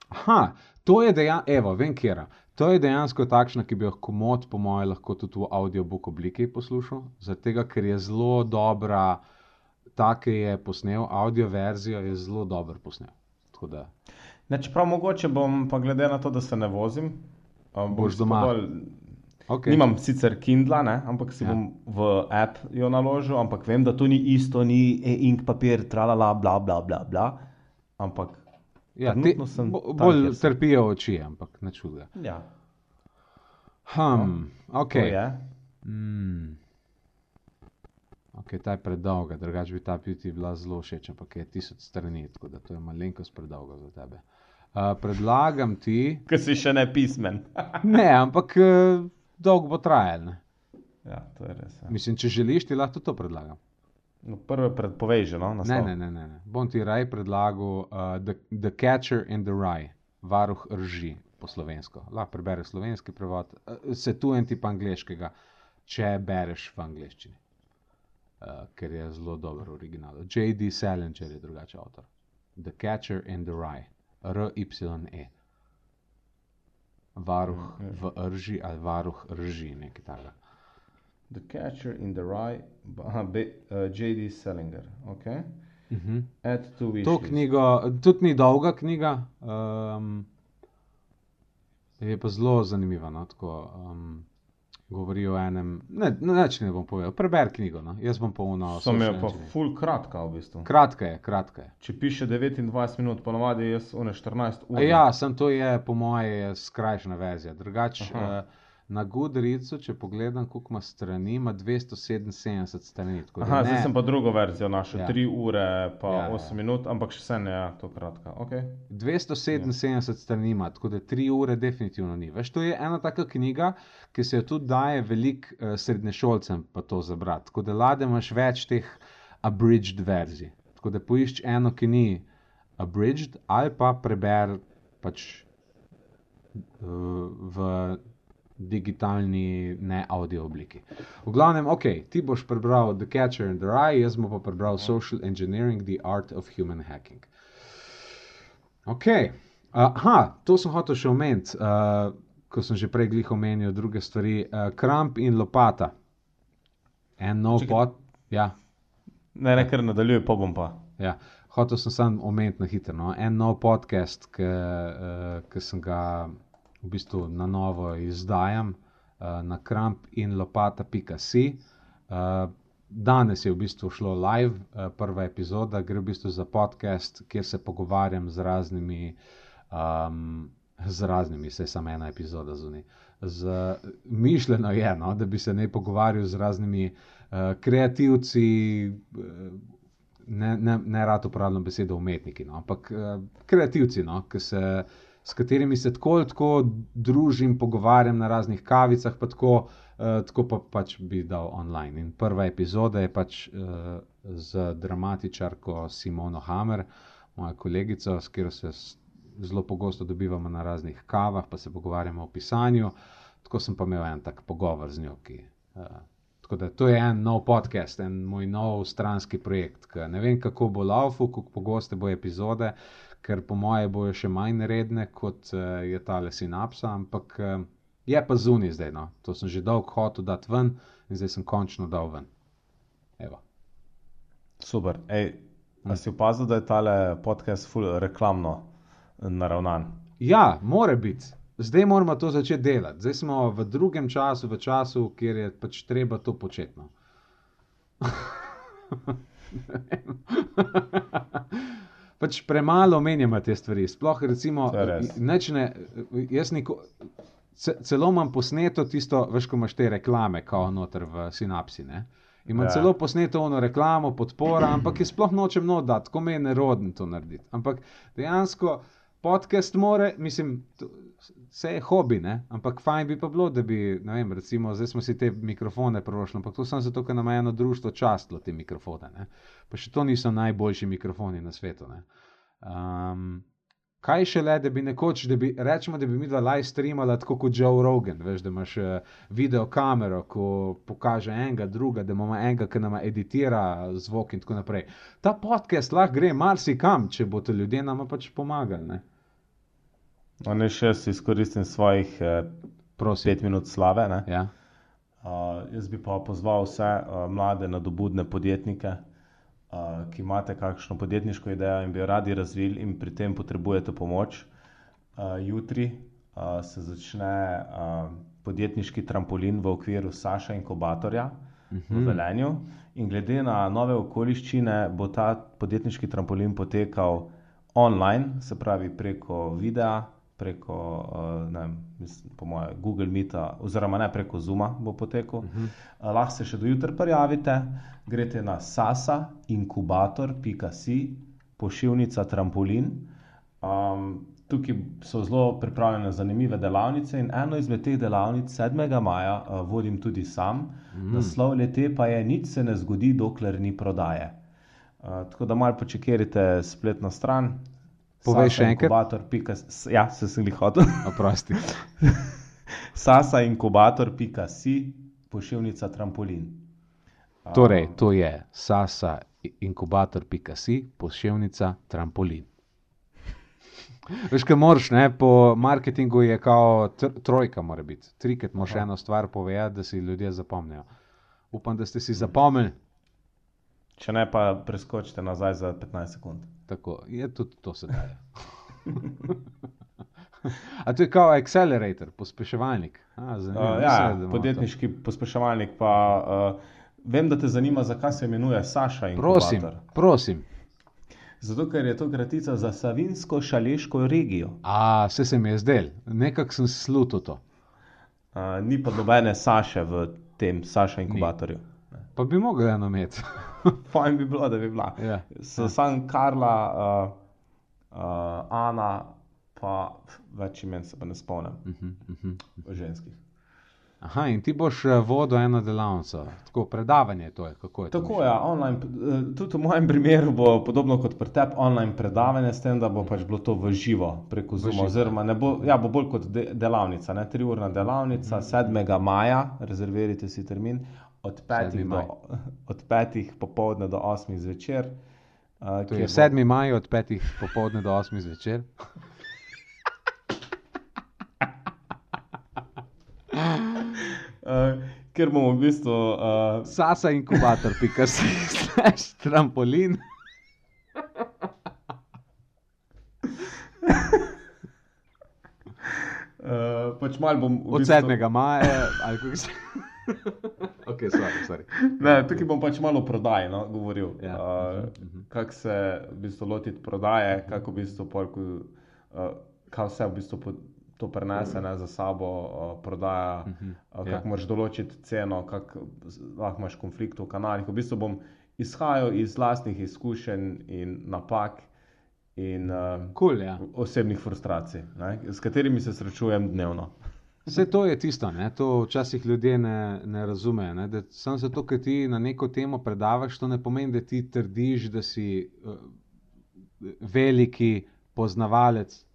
Aha, to je dejansko, evo, vem kera. To je dejansko takšna, ki bi jo komod, po mojem, lahko tudi v audiobook obliki poslušal, zato ker je zelo dobra, ta, ki je posnel, audio verzijo je zelo dobro posnel. Da, Ne, čeprav mogoče bom, pa glede na to, da se ne vozim, Boš doma. Okay. okay. Nimam sicer Kindla, ne, ampak si Ja. ja. bom v app jo naložil, ampak vem, da to ni isto, ni e-ink papir, tralala, bla, bla, bla, bla. Ampak ja, te, sem bo, tam, bolj sem. trpijo oči, ampak ne čuda. ja, Hm, to ok. je. Mm. Ok, ta je predolga, drugače bi ta beauty bila zelo všeč, ampak je tisoč strani, tako da to je malenkost predolgo za tebe. Uh, predlagam ti, Ker si še ne pismen. ne, ampak uh, dolgo bo trajalo. ne. ja, to je res. Ja. Mislim, če želiš, ti lahko to predlagam. No, prve predpovej že, no, Ne, naslov. ne, ne, ne, ne. Bom ti raj predlagal uh, the, the Catcher in the Rye, varuh rži po slovensko. Lahko prebereš slovenski prevod, uh, svetujem ti pa angliškega, če bereš v angliščini, uh, ker je zelo dober original. J.D. Salinger je drugače avtor. The Catcher in the Rye, R-Y-E. Varuh v rži ali varuh rži, nekaj takega. The Catcher in the Rye, aha, B, uh, J.D. Salinger. Okay. Uh -huh. To knjigo, tudi ni dolga knjiga, um, je pa zelo zanimiva. No, tako, um, govori o enem, ne, ne, neč ne bom povedal, preber knjigo. No. Jaz bom polno. Sem je pa full kratka v bistvu. Kratka je, kratka je. Če piše 29 minut, ponovadi jaz one 14 ur. A ja, sem to je po moje skrajšana verzija. Drugače, Aha. uh, Na Goodreadsu, če pogledam, koliko ima strani, ima 277 strani. Aha, zdaj sem pa drugo verzijo našel, Ja. 3 ure pa Ja, ja. 8 minut, ampak še vse ne je to kratka. Okay. 277 strani ima, tako da 3 ure definitivno ni. Veš, to je ena taka knjiga, ki se jo tudi daje velik uh, srednješolcem pa to zabrati. Tako da lade imaš več teh abridged verzij. Tako da poišči eno, ki ni abridged, ali pa preber pač uh, v digitalni, ne audio obliki. V glavnem, ok, ti boš prebral The Catcher in the Rye, jaz bom pa prebral Social Engineering, The Art of Human Hacking. Ok, aha, to sem hotel še omeniti, uh, ko sem že prej glih omenil druge stvari. Uh, kramp in lopata. En nov Čakaj. pot. Ja, Ne, ne, ker nadaljuj, pa bom pa. Ja, hotel sem samo omeniti na hitro. No. En nov podcast, ki uh, sem ga v bistvu na novo izdajam uh, na kramp in lopata.si. Uh, danes je v bistvu šlo live, uh, prva epizoda, gre v bistvu za podcast, kjer se pogovarjam z raznimi. Um, Z raznimi, se samo ena epizoda zunaj. Z, mišljeno je, no, da bi se ne pogovarjal z raznimi uh, kreativci, uh, ne, ne, ne rad uporabljam besedo umetniki, no, ampak uh, kreativci, no, ki se, s katerimi se tako ali tako družim, pogovarjam na raznih kavicah, pa tako, uh, tako pa pač bi dal online. In prva epizoda je pač uh, z dramatičarko Simono Hammer, mojo kolegico, s katero se zelo pogosto dobivamo na raznih kavah, pa se pogovarjamo o pisanju. Tako sem pa imel en tak pogovor z njo. Ki, uh, tako da to je en nov podcast, en moj nov stranski projekt. Ne vem, kako bo laufu, kako pogoste bo epizode, ker po moje bojo še manj redne kot uh, je tale sinapsa, ampak uh, je pa zunaj zdaj. No. To sem že dolgo hotel dati ven in zdaj sem končno dal ven. Evo. Super. Ej, a si opazil, da je tale podcast full reklamno naravnan? Ja, mora biti. Zdaj moramo to začeti delati. Zdaj smo v drugem času, v času, kjer je pač treba to početi. Pač premalo omenjamo te stvari. Sploh, recimo, To je res. nič ne, jaz niko, ce, celo imam posneto tisto, veš, ko imaš te reklame, kao noter v sinapsi. Ne? Imam Ja. celo posneto ono reklamo, podpora, ampak jaz sploh nočem nodati, tako me je nerodno to narediti. Ampak dejansko podcast more, mislim, to, vse je hobi, ne? ampak fajn bi pa bilo, da bi, ne vem, recimo, zdaj smo si te mikrofone prvošli, ampak to samo zato, ker nam je eno društvo častilo te mikrofone. Ne? Pa še to niso najboljši mikrofoni na svetu. ne. Um, kaj šele, da bi nekoč, da bi, rečemo, da bi mi dva live streamala tako kot Joe Rogan, veš, da imaš uh, video kamero, ko pokaže enega, druga, da imamo enega, ki nam editira zvok in tako naprej. Ta podcast lahko gre marsikam, če bodo ljudje nam pač pomagali. Ne? No, ne še si izkoristim svojih eh, Prosim. pet minut slave. Ne? Ja. Uh, jaz bi pa pozval vse uh, mlade, nadobudne podjetnike, uh, ki imate kakšno podjetniško idejo in bi jo radi razvili, in pri tem potrebujete pomoč. Uh, jutri uh, se začne uh, podjetniški trampolin v okviru Saša inkubatorja v Velenju. In glede na nove okoliščine, bo ta podjetniški trampolin potekal online, se pravi preko videa, preko uh, ne, vem, mislim, po moje Google Meeta, oziroma ne preko Zuma bo potekal. Uh -huh. uh, lahko se še do jutra prijavite, greste na sasainkubator.si, pošiljnica trampolin. Um, tukaj so zelo pripravljene zanimive delavnice in eno izmed teh delavnic 7. maja uh, vodim tudi sam. Mm. Naslov lete pa je: Nič se ne zgodi, dokler ni prodaje. Uh, tako da malo počekajte spletno stran. Povej še enkrat. sasainkubator.si Ja, se sem jih hotel. Oprosti. sasainkubator.si, pošiljnica trampolin. Torej, to je sasa inkubator.si, pošiljnica trampolin. Veš, kaj moraš, ne? po marketingu je kao tr trojka, mora biti. Trikrat moraš eno stvar povedati, da si ljudje zapomnijo. Upam, da ste si zapomnili. Če ne, pa preskočite nazaj za 15 sekund. Tako je tudi to sedaj. A to je kao accelerator, pospeševalnik. A, zanimivo, Uh, ja, da imamo to. podjetniški pospeševalnik. Pa, uh, vem, da te zanima, zakaj se imenuje Saša in Prosim, prosim. Zato, ker je to kratica za Savinsko-Šaleško regijo. A, vse se mi je zdel, nekako sem slutil to. Uh, ni pa nobene Saše v tem Saša inkubatorju. Pa bi mogli eno imeti. Fajn bi bilo, da bi bila. ja. So sam Karla, uh, uh, Ana, pa več imen se pa ne spomnim, uh -huh, uh -huh. ženskih. Aha, in ti boš eh, vodil eno delavnico, tako predavanje to je. Kako je Tako je, online, eh, tudi v mojem primeru bo podobno kot pri tebi online predavanje, s tem, da bo pač bilo to v živo preko Zuma, oziroma bo, ja, bo bolj kot de, delavnica, ne triurna delavnica, 7. maja, rezervirajte si termin, od 7. 5. maj. do, od 5. popovdne do 8. zvečer. Uh, To je 7. maj od 5. popovdne do 8. zvečer. Uh, ker bomo v bistvu uh, Sasa inkubator, pika si, slash trampolin. uh, pač bom. Od bistvu- 7. maja, ali kako se. ok, sorry, sorry. Ne, tukaj bom pač malo o prodaji no, govoril. Ja, Uh, kako se v bistvu lotiti prodaje, kako v bistvu polku, uh, kaj vse v bistvu to prenese ne, za sabo uh, prodaja, uh, kako Ja. moraš določiti ceno, kako lahko imaš konflikt v kanalih. V bistvu bom izhajal iz lastnih izkušenj in napak in uh, Cool, ja. osebnih frustracij, ne, s katerimi se srečujem dnevno. Vse to je tisto, ne? to včasih ljudje ne, ne razumejo. Ne? da Samo zato, ker ti na neko temo predavaš, to ne pomeni, da ti trdiš, da si uh, veliki poznavalec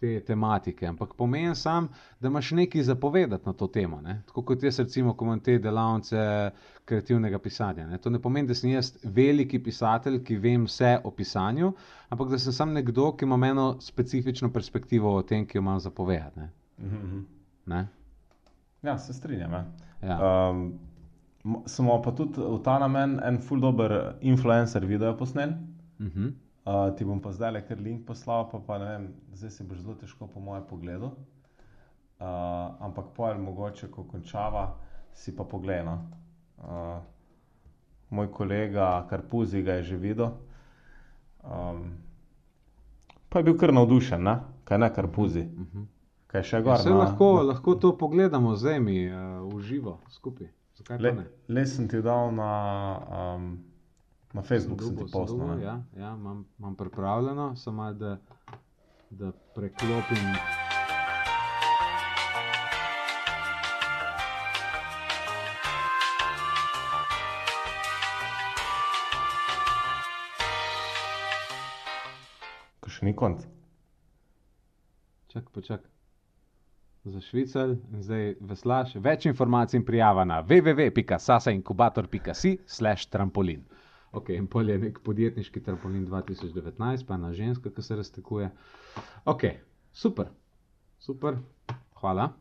te tematike. Ampak pomeni sam, da imaš nekaj zapovedati na to temo. Ne? Tako kot jaz, recimo, ko imam te delavnice kreativnega pisanja. Ne? To ne pomeni, da sem jaz veliki pisatelj, ki vem vse o pisanju, ampak da sem sam nekdo, ki ima eno specifično perspektivo o tem, ki jo imam zapovedati. Ne? Mhm. Ne? Ja, se strinjam. Ja. Ja. Um, smo pa tudi v ta namen en full dober influencer video posnel. Uh -huh. Uh, ti bom pa zdaj kar link poslal, pa, pa ne vem, zdaj se boš zelo težko po mojem pogledu. Uh, ampak pojel mogoče, ko končava, si pa poglej. No. Uh, moj kolega Karpuzi ga je že videl. Um, pa je bil kar navdušen, ne? kaj ne Karpuzi. Uh -huh. Kaj še gor? Vse na- lahko, lahko to pogledamo zdaj mi uh, v živo skupaj. Zakaj Le, le sem ti dal na, um, na Facebook, sem ti sem dobil, ne. Ja, ja imam, imam pripravljeno, samo da, da preklopim. Še ni konc. Čak, počak. Za švicar zdaj veslaš. Več informacij in prijava na www.sasainkubator.si slash trampolin. Ok, in pol je nek podjetniški trampolin 2019, pa ena ženska, ki se raztekuje. Ok, super, super, hvala.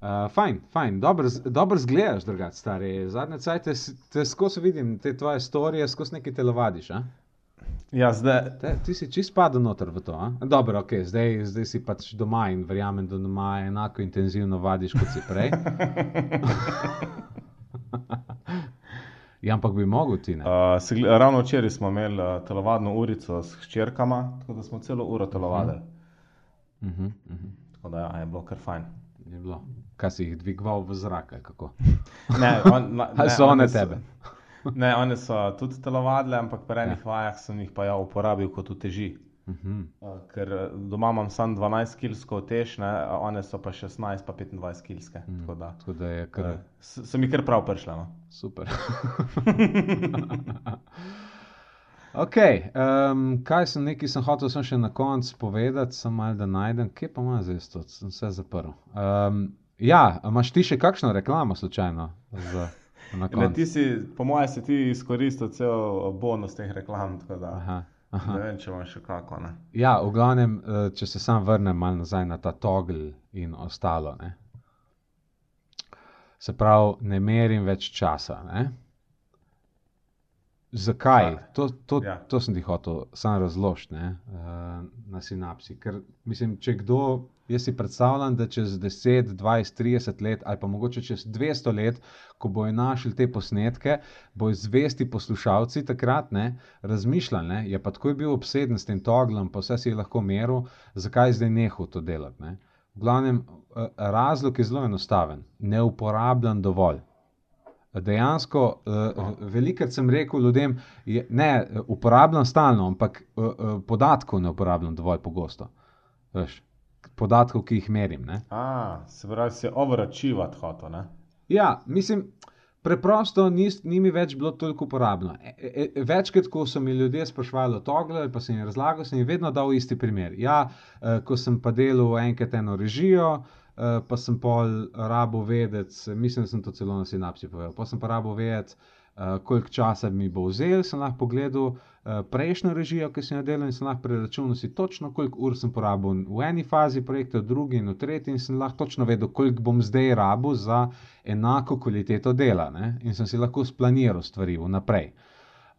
Uh, fajn, fajn, dobro dobro zgledaš, drugače, stari. Zadnje cajte s- te skozi vidim, te tvoje storije, skozi neki telovadiš. A? Ja, zdaj, Te, ti si čist padel noter v to. A? Dobro, okay, zdaj, zdaj si pač doma in verjamem, da doma enako intenzivno vadiš kot si prej. ja, ampak bi mogel ti ne. uh, se ravno včeraj smo imeli uh, telovadno urico s hčerkama, tako da smo celo uro telovadili. Uh -huh, uh -huh. Tako da ja, je bilo kar fajn. Je bilo. Kaj si jih dvigoval v zrak? Ne, on, na, Ali so one so- tebe? Ne, one so tudi telovadile, ampak pri enih Ja. ja. vajah sem jih pa ja uporabil kot uteži. Uh -huh. Uh, ker eh, doma imam samo 12 kilsko tež, ne, one so pa 16 pa 25 kilske. Mm. Tako da Tako da je kar eh, s- so mi kar prav prišle. No. super. ok, um, kaj sem nekaj sem hotel sem še na koncu povedati, sem mal da najdem, kje pa ima zdaj to, sem vse zaprl. Um, ja, imaš ti še kakšno reklamo slučajno? Za, koncu? ti si, po mojem, si ti izkoristil cel bonus teh reklam. Aha, ne vem, če imaš še kako. Ne. Ja, v glavnem, eh, če se sam vrnem malo nazaj na ta togl in ostalo. Ne? Se pravi, ne merim več časa. Ne? Zakaj? Fakt. To, to, Ja. to sem ti hotel sam razložiti uh, na sinapsi. Ker, mislim, če kdo, jaz si predstavljam, da čez 10, 20, 30 let, ali pa mogoče čez 200 let, ko bojo našli te posnetke, bojo zvesti poslušalci takrat ne, razmišljali, ne, je pa tako bil obseden s tem toglom, pa vse si je lahko meril, zakaj zdaj nehal to delati. Ne. V glavnem, eh, razlog je zelo enostaven. Ne uporabljam dovolj. Dejansko, uh, velikokrat sem rekel ljudem, je, ne uporabljam stalno, ampak uh, uh, podatkov ne uporabljam dovolj pogosto. Veš, podatkov, ki jih merim. Ne? A, se pravi, se overačivati hoto. Ne? Ja, mislim, preprosto ni, ni mi več bilo toliko uporabno. E, e, e, večkrat, ko so mi ljudje sprašvali o togle, pa sem jim razlagal, sem jim vedno dal isti primer. Ja, uh, ko sem pa delal enkrat eno režijo. Uh, pa sem pol rabo vedeti, mislim, da sem to celo na sinapsi povedal. Pa sem pa rabo vedeti, uh, koliko časa mi bo vzel, sem lahko pogledal prejšnjo režijo, ki sem jo delal in sem lahko preračunal si točno, koliko ur sem porabil v eni fazi projekta, v drugi in v tretji in sem lahko točno vedel, koliko bom zdaj rabo za enako kvaliteto dela ne? in sem si lahko splaniral stvari vnaprej.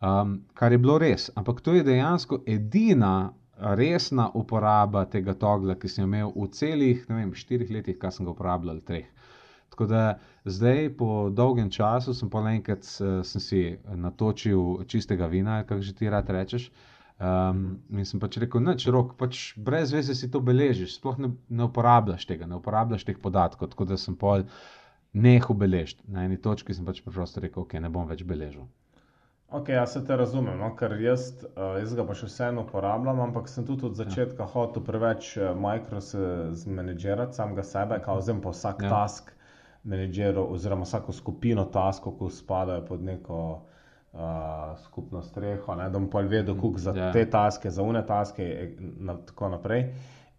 Um, kar je bilo res, ampak to je dejansko edina resna uporaba tega togla, ki sem imel v celih, ne vem, štirih letih, kar sem ga uporabljal, treh. Tako da zdaj, po dolgem času, sem pa enkrat sem si natočil čistega vina, kako že ti rad rečeš. Um, in sem pač rekel, da rok, pač brez veze si to beležiš, sploh ne, ne uporabljaš tega, ne uporabljaš teh podatkov. Tako da sem pol nehal beležiti. Na eni točki sem pač preprosto rekel, ok, ne bom več beležil. Ok, jaz se te razumem, no? ker jaz, uh, jaz ga pa še vseeno uporabljam, ampak sem tudi od začetka ja. hotel preveč uh, mikro se zmanjžirati samega sebe, kao vzem pa vsak ja. task menedžerov oziroma vsako skupino taskov, ki spadajo pod neko uh, skupno streho, ne? da bom pa vedel, koliko za ja. te taske, za une taske in na, tako naprej.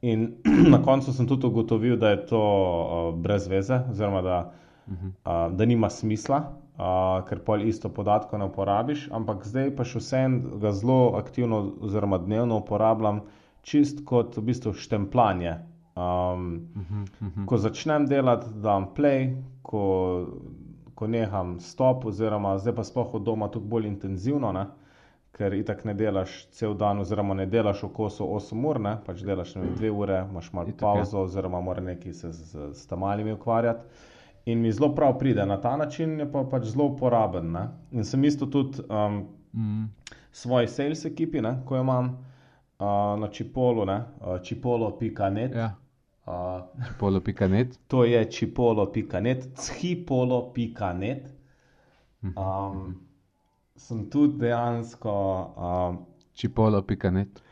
In na koncu sem tudi ugotovil, da je to uh, brez veze, oziroma da, uh, da nima smisla uh, ker pol isto podatko ne uporabiš, ampak zdaj pa še vseeno ga zelo aktivno, oziroma dnevno uporabljam, čist kot v bistvu štempljanje. Um, uh -huh, uh -huh. Ko začnem delati, da dam play, ko, ko neham stop, oziroma zdaj pa sploh od doma tukaj bolj intenzivno. Ne? Ker itak ne delaš cel dan, oziroma ne delaš v kosu 8 ur, ne? pač delaš 2 ure, imaš malo pauzo, oziroma moraš nekaj se z, z, tamalimi ukvarjati in mi zelo prav pride na ta način, je pa pač zelo uporaben. Ne? In sem isto tudi um, mm. svoji sales ekipi, ne? ko jo imam uh, na čipolu, uh, čipolo.net. Ja. Uh, čipolo.net. To je čipolo.net, schipolo.net. Mhm. Um, sem tudi dejansko. Uh, čipolo.net.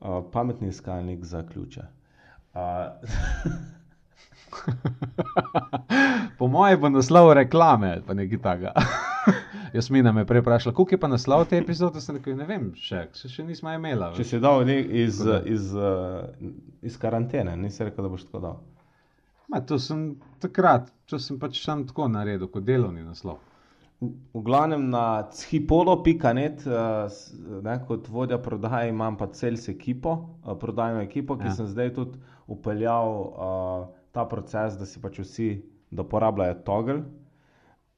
Uh, pametni iskalnik za ključe. Uh, po mojem bo naslov reklame ali pa nekaj takega. Jaz mi nam je prej vprašala, koliko je pa naslov te epizode, sem rekel, ne vem, še, še nismo imeli. Če si dal iz, iz, iz karantene, nisi rekel, da boš tako dal. Ma, to sem takrat, če sem pač sam tako naredil, kot delovni naslov. V glavnem na hipolo.net, kot vodja prodaje, imam pa cels ekipo, prodajno ekipo, ki ja. sem zdaj tudi upeljal. Uh, ta proces, da si pač vsi uporabljajo togel.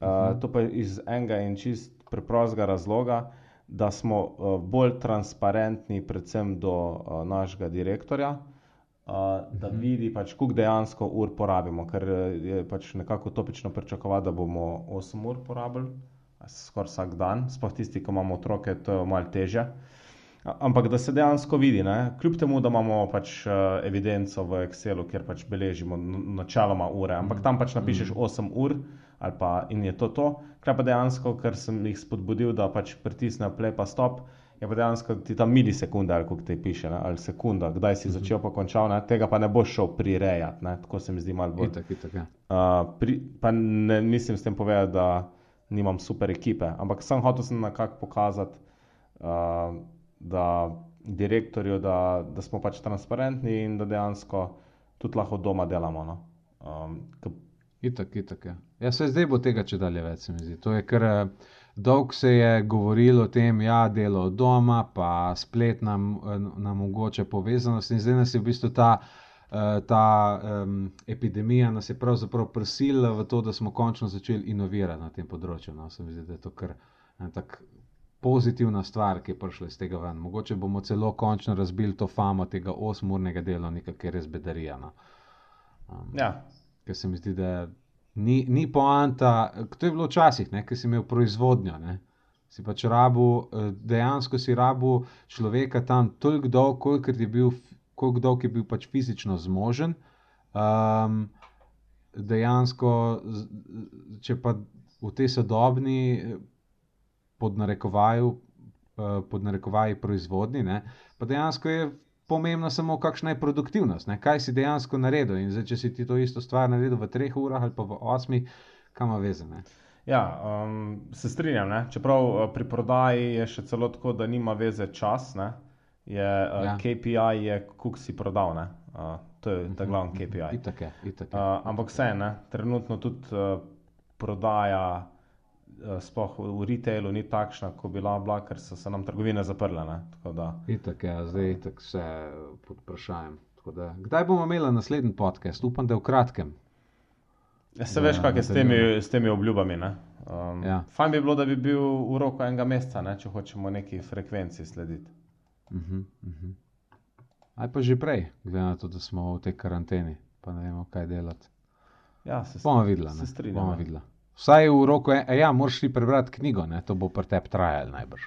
Uh, uh -huh. To pa je iz enega in čist preprostega razloga, da smo uh, bolj transparentni, predvsem do uh, našega direktorja, uh, da uh -huh. vidi, pač, koliko dejansko ur porabimo, ker je pač nekako topično pričakovati, da bomo 8 ur porabili, skoraj vsak dan, sploh tisti, ki imamo otroke, to je malo teže. Uh, Ampak da se dejansko vidi, ne? kljub temu, da imamo pač uh, evidenco v Excelu, kjer pač beležimo načeloma ure, ampak tam pač napišeš 8 mm. Ur pa, in je to to. Kaj pa dejansko, ker sem jih spodbudil, da pač pritisnejo play pa stop, je pa dejansko ti tam milisekunde, ali kako ti piše, ne? ali sekunda, kdaj si mhm. začel pa končal, ne? tega pa ne boš šel prirejati, ne? tako se mi zdi malo bolj. Itak, itak, ja. uh, pri, pa ne mislim s tem povedati, da nimam super ekipe, ampak sem hotel sem nekako pokazati. Uh, da direktorju, da, da smo pač transparentni in da dejansko tudi lahko doma delamo. No? Um, itak, itak. Ja. Ja, se zdaj bo tega če dalje več, se mi zdi. To je kar eh, dolgo se je govorilo o tem, da ja, je delo od doma, pa splet nam, eh, nam omogoča povezanost in zdaj nas je v bistvu ta. Uh, ta um, epidemija nas je pravzaprav prisilila v to, da smo končno začeli inovirati na tem področju. No, se mi zdi, da je to kar en tak pozitivna stvar, ki je prišla iz tega ven. Mogoče bomo celo končno razbili to famo tega 8-urnega delovnika, ki je res bederijano. Um, ja. Ker se mi zdi, da ni, ni poanta, kot je bilo včasih, ki si imel proizvodnjo. Ne? Si pač rabu, eh, dejansko si rabu človeka tam toliko dolg, koliko je bil, koliko dolg je bil pač fizično zmožen. Um, dejansko, če pa v tej sodobni, pod narekovaju, eh, pod narekovaji proizvodni, ne, pa dejansko je pomembno samo, kakšna je produktivnost, ne, kaj si dejansko naredil. In zdaj, če si ti to isto stvar naredil v treh urah ali pa v osmih, kam ima veze. Ne. Ja, um, se strinjam. Ne? Čeprav uh, pri prodaji je še celo tako, da nima veze čas, ne? je uh, Ja. KPI, je koliko si prodal. ne. Uh, to je ta glavni KPI. Itak je, itak je. Uh, ampak vse, ne? trenutno tudi uh, prodaja, sploh v, retailu, ni takšna, kot bi bila, bila, ker so se nam trgovine zaprle. Tako Itak je, zdaj je itak vse pod vprašanjem. Tako Da, kdaj bomo imeli naslednji podcast? Upam, da je v kratkem. Ja, se Da, veš, kak je s temi, s temi obljubami. ne. Um, Ja. Fajn bi bilo, da bi bil v roku enega meseca, ne, če hočemo neki frekvenci slediti. Uh -huh, uh -huh. Ali pa že prej, glede na to, da smo v tej karanteni, pa ne vemo, kaj delati. Ja, se, Bomo videli. se ne, strinjam. Bomo ja. Vsaj v roku, e, e, ja, moraš ti prebrati knjigo, ne? to bo pri tebi trajalo najbrž.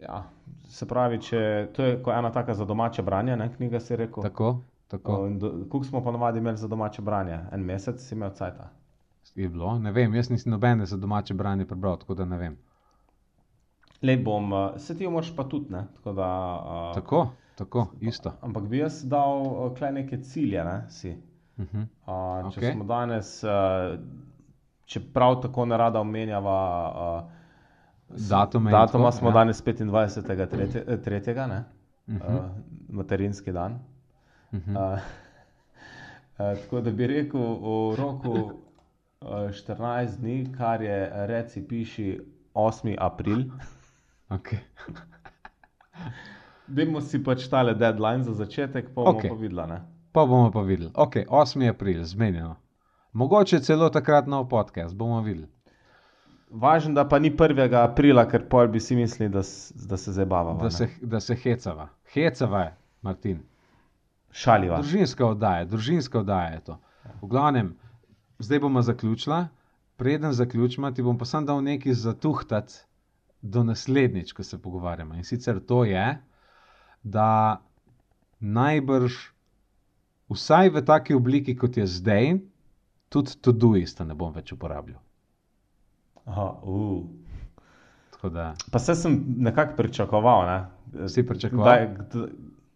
Ja, se pravi, če, to je ena taka za domače branje, ne, knjiga si rekel. Tako, tako Koliko smo ponovadi imeli za domače branje? En mesec si imel cajt. je bilo. Ne vem, jaz nisem nobene za domače branje prebral, tako da ne vem. Le bom, uh, se ti jo moraš pa tudi, ne? Tako da, uh, Tako, tako, isto. Ampak bi jaz dal uh, kle neke cilje, ne, si. Uh -huh. Uh, če Okej. smo danes, uh, če prav tako ne rada omenjava, uh, Datume in datuma tako, smo ja. danes 25. Tretje, eh, tretjega, ne? Mhm. Uh, materinski dan. Mhm. Uh, uh, tako da bi rekel v roku uh, 14 dni, kar je reci piši 8. april. Okay. Dajmo si pač tale deadline za začetek, pa bomo okay. pa videla. Ne? Pa bomo pa videli. Ok, 8. april, zmenjeno. Mogoče celo takrat nov podcast, bomo videli. Važno, da pa ni 1. aprila, ker pol bi si mislili, da, da se zabavamo. Da se, da se hecava. Hecava je, Martin. šaliva. Družinska oddaja, družinska oddaja je to. V glavnem, zdaj bomo zaključila. Preden zaključimo, ti bom pa sam dal nekaj zatuhtati do naslednjič, ko se pogovarjamo. In sicer to je, da najbrž, vsaj v taki obliki, kot je zdaj, tudi Todoista ne bom več uporabljal. Aha, uh. Tako da, Pa se sem nekako pričakoval. Ne? Si pričakoval? Kdaj, kdaj,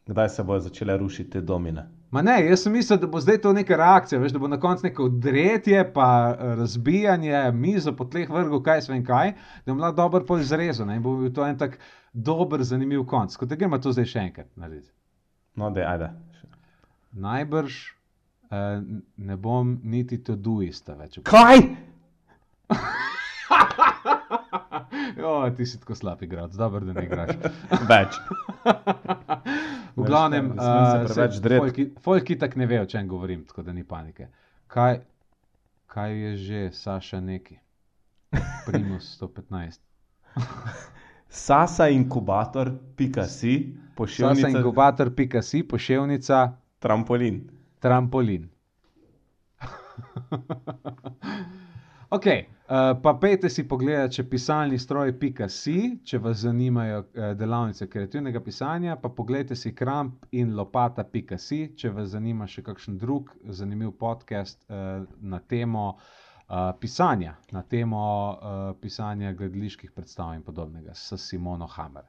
kdaj se bodo začele rušiti te domine? Ma ne, jaz sem mislil, da bo zdaj to neka reakcija, veš, da bo na koncu neko odretje, pa eh, razbijanje, mizo po tleh vrgu, kaj sve in kaj, da bom lahko dobro pol izrezal ne, in bo bil to en tak dober, zanimiv konc. Kot da gremo to zdaj še enkrat narediti. No, da, ajde. Najbrž ne bom niti to duista več. Kaj? Jo, ti si tako slab igralec, dobro, da ne igraš. Več. V glavnem, uh, preveč dreti. Folki tako ne ve, o čem govorim, tako da ni panike. Kaj, kaj je že, Saša, neki? Primus 115. Sasa inkubator, pika si, Sasa pošiljka inkubator, pika si, poševnica, trampolin. Trampolin. ok, uh, pa pejte si pogledati, če pisalni stroj, pika si, če vas zanimajo uh, delavnice kreativnega pisanja, pa pogledajte si kramp in lopata, pika si, če vas zanima še kakšen drug zanimiv podcast uh, na temo. Uh, pisanja, na temo uh, pisanja gledaliških predstav in podobnega, s Simono Hammer.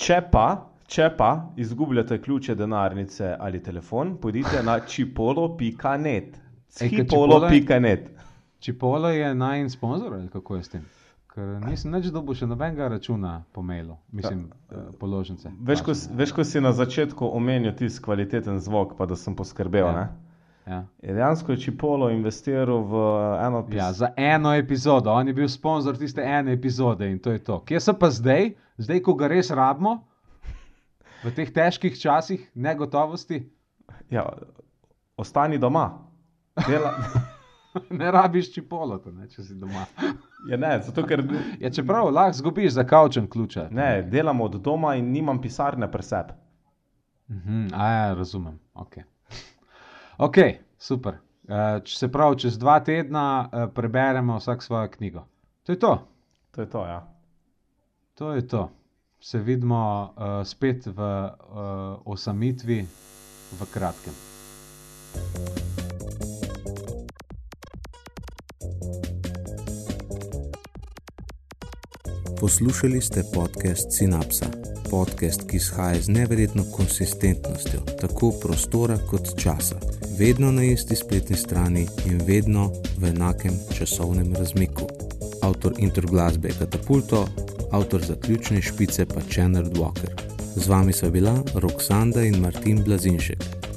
Če pa, če pa izgubljate ključe denarnice ali telefon, pojdite na ker Čipolo.net. Čipolo je najn sponzor ali kako je s tem? Ker nisem več dobil še nobenega računa po mailu, mislim, ja, položnice. Veš, ko, veš, ko si na začetku omenil tisti kvaliteten zvok, pa da sem poskrbel. Ja. Ja. Ja. Je dejansko je Čipolo investiral v eno Ja, za eno epizodo, on je bil sponzor tiste ene epizode in to je to. Kje so pa zdaj, zdaj, ko ga res rabimo, v teh težkih časih negotovosti, Ja, ostani doma. Dela, ne rabiš čipolo, ne, če si doma. ja, ne, zato ker Ja, čeprav lahko zgubiš za kavčem ključe. ne, delamo od doma in nimam pisarne pri sebi. Mhm, a ja, razumem. Ok, super. Uh, če se pravi, čez dva tedna uh, preberemo vsak svojo knjigo. To je to. To je to, ja. To je to. Se vidimo uh, spet v uh, osamitvi v kratkem. Poslušali ste podcast Synapsa, podcast, ki izhaja z neverjetno konsistentnostjo tako prostora kot časa, vedno na isti spletni strani in vedno v enakem časovnem razmiku. Avtor interglasbe je Katapulto, avtor zaključne špice pa Channel Walker. Z vami sva bila Roksanda in Martin Blazinšek.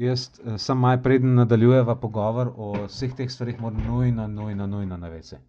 Jaz uh, sem maj preden nadaljujeva pogovor o vseh teh stvarih, moram nujno, nujno, nujno na vece.